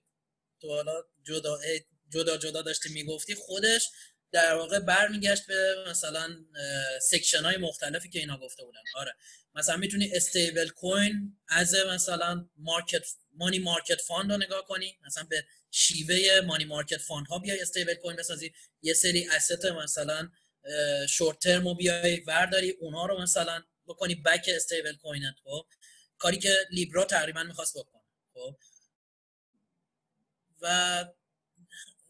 تو حالا جدا جدا جدا داشتی می‌گفتی خودش در واقع برمیگشت به مثلا section های مختلفی که اینا گفته بودن. آره. مثلا می‌تونی stablecoin از مثلا market money market fund رو نگاه کنی مثلا به شیوه money market fund ها بیای stablecoin بسازی یه سری asset مثلا short term رو بیای ورداری اونها رو مثلا بکنی back stablecoin ت خب؟ کاری که لیبرا تقریبا می‌خواست بکنه خب؟ و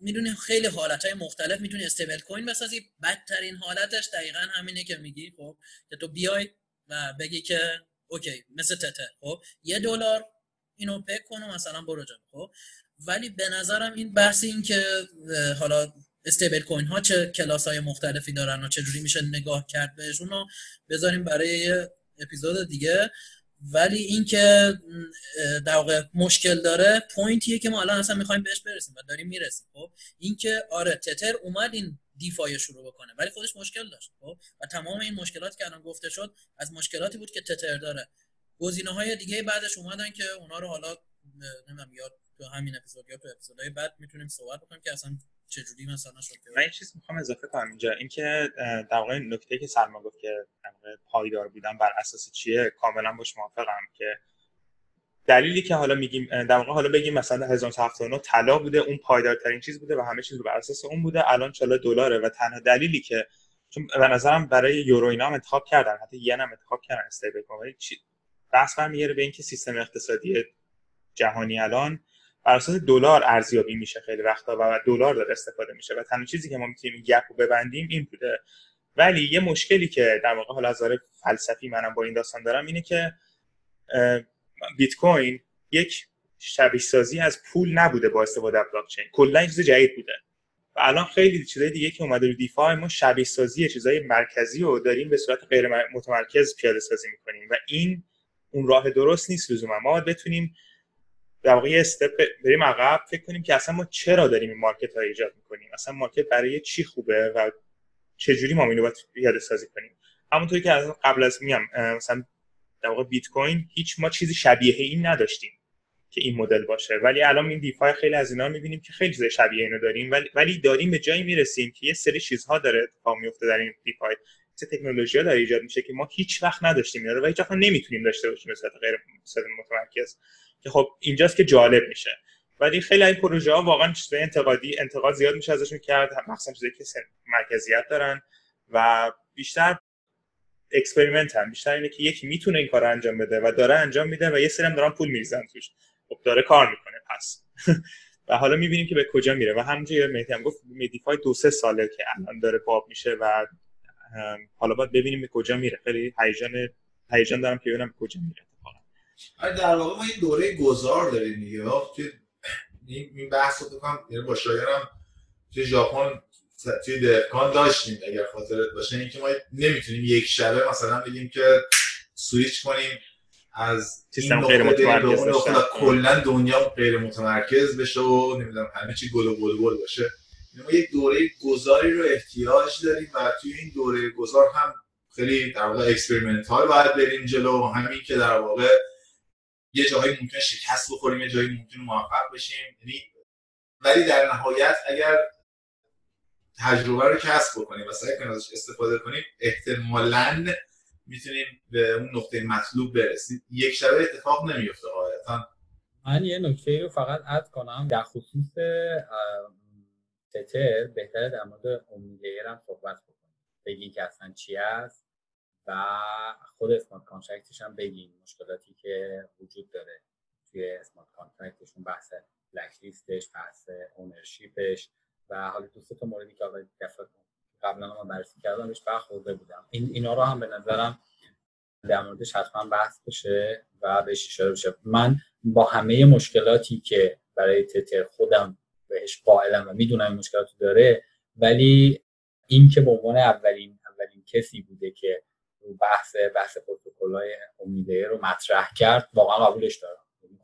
می‌دونی خیلی حالت های مختلف می‌تونی stablecoin بسازی بدترین حالتش دقیقا همینه که میگی خب؟ که تو بیای و بگی که okay مثل تتر خب؟ یه دلار اینو پک کنم مثلا برو جان خب؟ ولی به نظرم این بحث این که حالا استیبل کوین ها چه کلاس های مختلفی دارن و چه جوری میشه نگاه کرد بهشون رو بذاریم برای یه اپیزود دیگه. ولی اینکه در واقع مشکل داره پوینتیه که ما الان اصلا می‌خوایم بهش برسیم و داریم می‌رسیم خب؟ اینکه آره تتر اومد این دیفای شروع بکنه. ولی خودش مشکل داشت خب؟ و تمام این مشکلات که الان گفته شد از مشکلاتی بود که تتر داره. گزینه های دیگه بعدش اومدن که اونا رو حالا نمی‌دونم یا تو همین اپیزود یا تو اپیزودهای بعد می‌تونیم صحبت بکنیم که اصلا چجوری مثلا شد من این چیز می‌خوام اضافه کنم اینجا. اینکه در واقع نکته که سلما گفت که پایدار بودن بر اساس چیه کاملا باش موافقم که دلیلی که حالا میگیم در واقع حالا بگیم مثلا 1979 طلا بوده اون پایدارترین چیز بوده و همه چیز رو بر اساس اون بوده الان چالا دلاره و تنها دلیلی که چون به نظرم برای یورو اینا هم انتخاب کردن حتی ین هم انتخاب کردن استیبل کوین چی؟ بحث برمیگره به اینکه سیستم اقتصادی جهانی الان بر اساس دلار ارزیابی میشه خیلی وقتا و دلار داره استفاده میشه و تنها چیزی که ما می‌تونیم گپ رو ببندیم این بوده. ولی یه مشکلی که در واقع حالا از فلسفی منم با این داستان دارم اینه که بیت کوین یک شبیه سازی از پول نبوده با استفاده از بلاک چین کلا چیز جدید بوده. و الان خیلی چیزای دیگه که اومده رو دیفای ما شبیه سازی چیزای مرکزی رو داریم به صورت غیر متمرکز پیاده سازی می‌کنیم. و این اون راه درست نیست لزوما. ما باید بتونیم در واقع استپ بریم عقب فکر کنیم که اصلا ما چرا داریم این مارکت ها ایجاد می‌کنیم؟ اصلا مارکت برای چی خوبه و چه جوری ما اینو باید پیاده سازی کنیم؟ همونطوری که از قبل از میام مثلا در واقع بیت کوین هیچ ما چیزی شبیه این نداشتیم که این مدل باشه. ولی الان این DeFi خیلی از اینا می‌بینیم که خیلی چیز شبیه اینو داریم. ولی ولی داریم به جایی می‌رسیم که یه سری چیزها داره اتفاق میفته در این DeFi. چه تکنولوژی ها داره ایجاد میشه که ما هیچ وقت نداشتیم اینا رو و هیچ وقت نمی‌تونیم داشته باشیم مثلا غیر مثلا متمرکز. که خب اینجاست که جالب میشه. ولی خیلی این پروژه ها واقعا چیزای انتقادی انتقاد زیاد میشه ازشون کرد. مخصوصا چیزایی که مرکزیت دارن و بیشتر experiment ان. بیشتر اینه که یکی می‌تونه این کار انجام بده و داره انجام میده و یه سری هم دارن پول میریزن توش. خب داره کار می‌کنه پس. و حالا می‌بینیم که به کجا میره. و همونجوری مهدی هم گفت میدیفای دو سه ساله که الان داره باب میشه و حالا باید ببینیم به کجا میره. خیلی هیجان هیجان دارم که ببینم به کجا میره. آره در واقع ما این دوره گذار داریم دیگه. که این بحث رو بکنم یعنی با شایرم توی ژاپن توی دهکان داشتیم اگر خاطرت باشه اینکه ما نمی‌تونیم یک شبه مثلا بگیم که سویچ کنیم از سیستم غیر متمرکز کلا دنیا غیر متمرکز بشه و نمی‌دونم همه چی گل و گل و بلبل باشه. یعنی ما یک دوره گذاری رو احتیاج داریم و توی این دوره گذار هم خیلی در واقع experimental باید بریم جلو همین که در واقع یه جایی ممکن شکست بخوریم یه جایی ممکن موفق بشیم. یعنی ولی در نهایت اگر تجربه رو کسب بکنیم و سعی کنیم ازش استفاده کنیم احتمالاً می‌تونیم به اون نقطه مطلوب برسیم. یک شبه اتفاق نمیفته قاعدتا. من یه نکته رو فقط add کنم. در خصوص تتر بهتره در مورد Omni Layer هم صحبت بکنیم. بگی که اصلا چی است و خود smart contract ش هم بگیم مشکلاتی که وجود داره توی smart contract شون بحث blacklist ش بحث ownership ش و حالا دو تا موردی که دفعه قبلا من بررسی کردم بهش برخورده بودم. این اینا رو هم به نظرم در موردش حتما بحث بشه و بهش اشاره بشه. من با همه مشکلاتی که برای تتر خودم بهش قائلم و می‌دونم این مشکلات داره ولی این که به عنوان اولین اولین کسی بوده که رو بحث بحث پروتکل‌های امیده رو مطرح کرد واقعا قبولش دارم.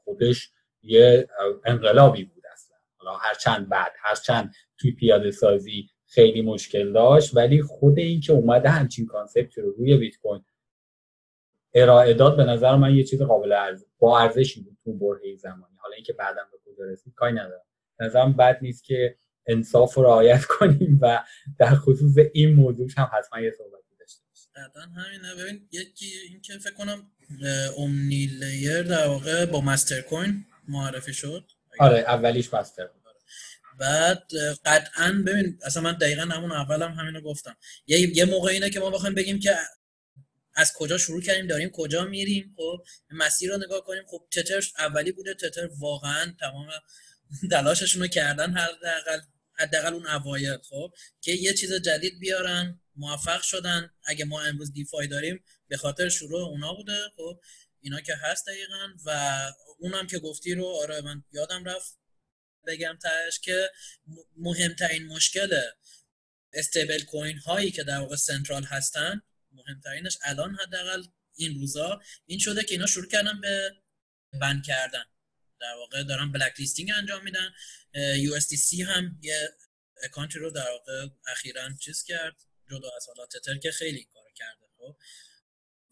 خودش یه انقلابی بود اصلا. حالا هر چند بعد هر چند توی پیاده سازی خیلی مشکل داشت ولی خود این که اومده همچین concept رو روی بیت کوین ارائه داد به نظر من یه چیز قابل ارز با ارزشی بود تو برهه زمانی. حالا اینکه بعدا به کجا رسید کاری ندارم. نظرم بد نیست که انصاف رو رعایت کنیم و در خصوص این موضوع هم حتما یه صحبتی داشته باشیم. همینه. ببین یکی این که فکر کنم اومنی لیر در واقع با مستر کوین معرفی شد. آره اولیش مستر بعد قطعا ببین اصلا من دقیقا همون اولم هم همینو گفتم. یه, یه موقع اینه که ما بخوایم بگیم که از کجا شروع کردیم داریم کجا میریم خب مسیر رو نگاه کنیم. خب تتر اولی بوده تتر واقعا تمام دلاششون رو کردن حداقل حداقل اون اوایل خب که یه چیز جدید بیارن موفق شدن. اگه ما امروز دیفای داریم به خاطر شروع اونا بوده خب اینا که هست دقیقا. و اونم که گفتی رو آره من یادم رفت. بگم تاش که مهمترین مشکل استیبل کوین هایی که در واقع سنترال هستن مهمترینش الان حداقل این روزا این شده که اینا شروع کردن به بند کردن. در واقع دارن بلک لیستینگ انجام میدن. یو هم یه اکانتی رو در واقع اخیرا چیز کرد جدا از حالا تتر که خیلی کار کرده خب.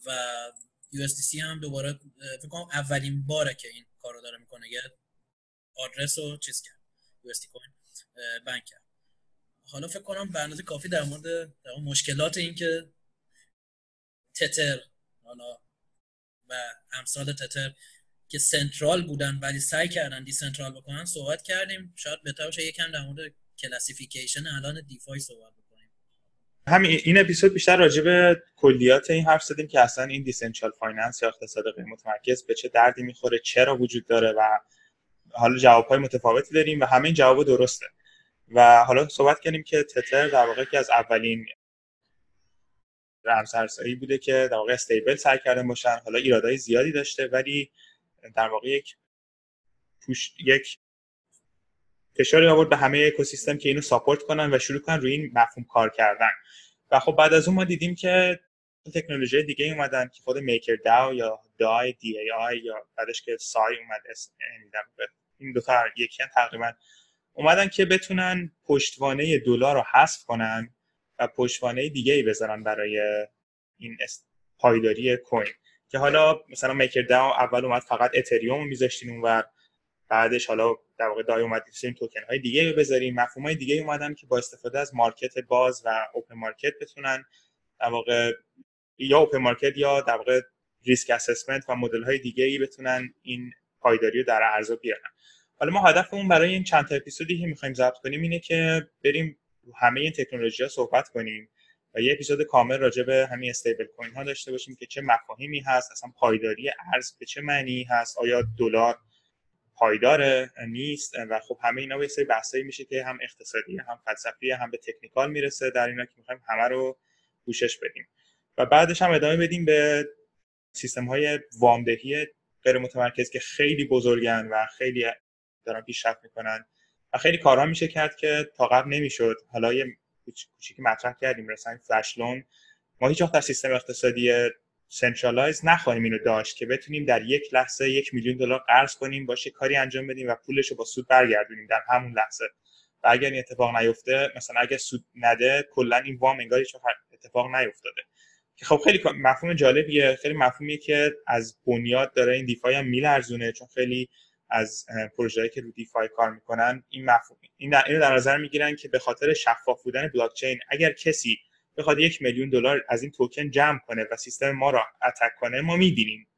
و یو هم دوباره فکر کنم اولین باره که این کارو داره می‌کنه. یه آدرس رو چیز کرد. یو کوین بنک کرد. حالا فکر کنم برنامه کافی در مورد در مشکلات این که تتر حالا و امثال تتر که سنترال بودن ولی سعی کردن دی سنترال بکنن صحبت کردیم. شاید بهتر باشه یکم در مورد کلاسیفیکیشن الان دیفای صحبت بکنیم. همین این اپیزود بیشتر راجع به کلیات این حرف زدیم که اصلا این decentralized finance یا اقتصاد غیر متمرکز به چه دردی می‌خوره چرا وجود داره و حالا جواب های متفاوتی داریم و همه این جواب درسته. و حالا صحبت کردیم که تتر در واقع که از اولین رمزارزهایی بوده که در واقع stable سعی کرده باشن. حالا ایرادهای زیادی داشته ولی در واقع یک push یک فشاری آورد به همه اکوسیستم که اینو ساپورت کنن و شروع کنن روی این مفهوم کار کردن. و خب بعد از اون ما دیدیم که تکنولوژی دیگه اومدن که خود میکر داو یا دای دی ای آی یا بعدش که سای اومد این دو تا یکی تقریبا اومدن که بتونن پشتوانه دلار رو حذف کنن و پشتوانه دیگه ای بذارن برای این پایداری کوین. که حالا مثلا میکر داو اول اومد فقط اتریوم رو میذاشتین اونور. بعدش حالا در واقع DAI اومد این توکن های دیگه بذاریم مفهوم های دیگه اومدن که با استفاده از market base و open market بتونن در واقع یا open market یا در واقع risk assessment و مدل های دیگه ای بتونن این پایداری رو در ارزا بیارن. حالا ما هدفمون برای این چند تا اپیزودی که می‌خوایم ضبط کنیم اینه که بریم همه این تکنولوژی ها صحبت کنیم و یه اپیزود کامل راجع به همین stablecoin ها داشته باشیم که چه مفاهیمی هست اصلا پایداری ارز به چه معنی هست آیا دلار پایدار نیست؟ و خب همه اینا به سری بحثایی میشه که هم اقتصادی هم فلسفی هم به تکنیکال می‌رسه در اینا که می‌خوایم همه رو پوشش بدیم. و بعدش هم ادامه بدیم به سیستم های وامدهی غیر متمرکز که خیلی بزرگن و خیلی دارن پیشرفت می‌کنن. و خیلی کارها میشه کرد که تا قبل نمی‌شد. حالا یه کوچیکی مطرح کردیم مثلا فلش لون ما هیچ در سیستم اقتصادی centralize نخواهیم اینو داشت که بتونیم در یک لحظه یک میلیون دلار قرض کنیم باشه کاری انجام بدیم و پولش رو با سود برگردونیم در همون لحظه. و اگر این اتفاق نیفته مثلا اگر سود نده کلا این وام انگار هیچ اتفاق نیفتاده. که خب خیلی مفهوم جالبیه. خیلی مفهومیه که از بنیاد داره این DeFi هم میلرزونه چون خیلی از پروژه‌ای که رو DeFi کار می‌کنن این مفهوم این اینو در نظر می‌گیرن که به خاطر شفاف بودن بلاک چین اگر کسی بخواد یک میلیون دلار از این توکن جمع کنه و سیستم ما را اتک کنه ما می‌بینیم.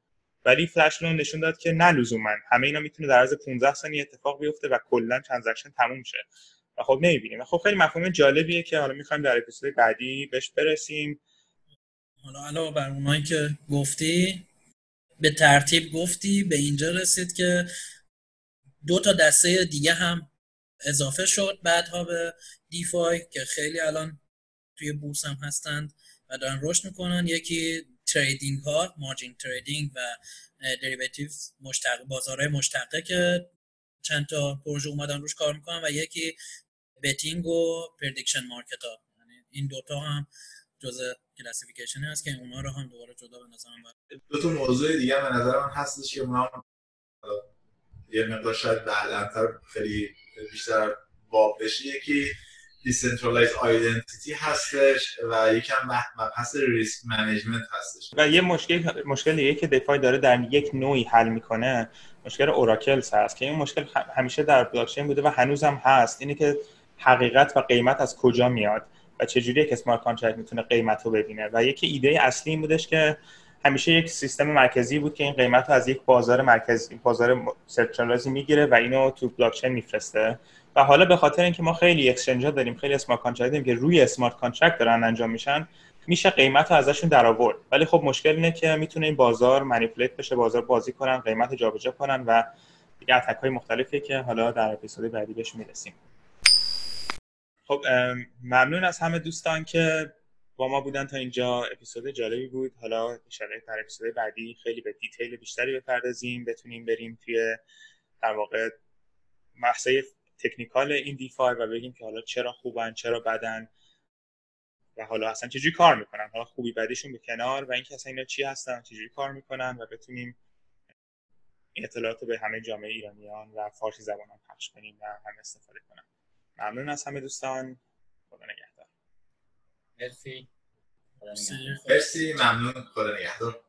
ولی فلش لون نشون داد که نه لزوما. همه اینا می‌تونه در عرض 15 ثانیه اتفاق بیفته و کلا ترانزکشن تموم شه. و خب نمی‌بینیم. خب خیلی مفهوم جالبیه که حالا می‌خوایم در اپیزود بعدی بهش برسیم. حالا علاوه بر اونایی که گفتی به ترتیب گفتی به اینجا رسید که دو تا دسته دیگه هم اضافه شد بعدها به DeFi که خیلی الان توی بورس هم هستند و دارن رشد می‌کنن. یکی trading ها margin trading و derivative مشتق بازارهای مشتقه که چند تا پروژه اومدن روش کار می‌کنن و یکی betting و prediction market ها. یعنی این دوتا هم جزء classification هست که اونا رو هم دوباره جدا به نظرم دو تا موضوع دیگه به نظر من هستش که اونا یه مقدار شاید بعدانتر خیلی بیشتر باب بشه. یکی decentralize identity هستش و یکم مبحث risk management هستش. و یه مشکل مشکل دیگه که DeFi داره در یک نوعی حل می‌کنه مشکل oracles هست که این مشکل همیشه در بلاکچین بوده و هنوزم هست. اینه که حقیقت و قیمت از کجا میاد و چجوری یک smart contract می‌تونه قیمت رو ببینه. و یکی ایده اصلی این بودش که همیشه یک سیستم مرکزی بود که این قیمت رو از یک بازار مرکزی بازار centralize ی می‌گیره و اینو تو بلاکچین میفرسته. و حالا به خاطر اینکه ما خیلی exchange ها داریم خیلی smart contract داریم که روی smart contract دارن انجام میشن میشه قیمت رو ازشون در آورد. ولی خب مشکل اینه که می‌تونه این بازار manipulate بشه بازار بازی کنن قیمت جابجا کنن و دیگه attack های مختلفی که حالا در اپیزود بعدی بهش می‌رسیم. خب ممنون از همه دوستان که با ما بودن تا اینجا. اپیزود جالبی بود. حالا ان در اپیزود بعدی خیلی به دیتیل بیشتری بپردازیم. بتونیم بریم توی در واقع بحثای تکنیکال این دیفای و بگیم که حالا چرا خوبن چرا بدن و حالا اصلا چجوری کار می‌کنن. حالا خوبی بدیشون به کنار و اینکه اصلا اینا چی هستن چجوری کار می‌کنن و بتونیم این اطلاعات به همه جامعه ایرانیان و فارسی زبان هم پخش کنیم و هم استفاده کنن. ممنون از همه دوستان. خدا نگهدار. مرسی. مرسی ممنون. خدا نگهدار.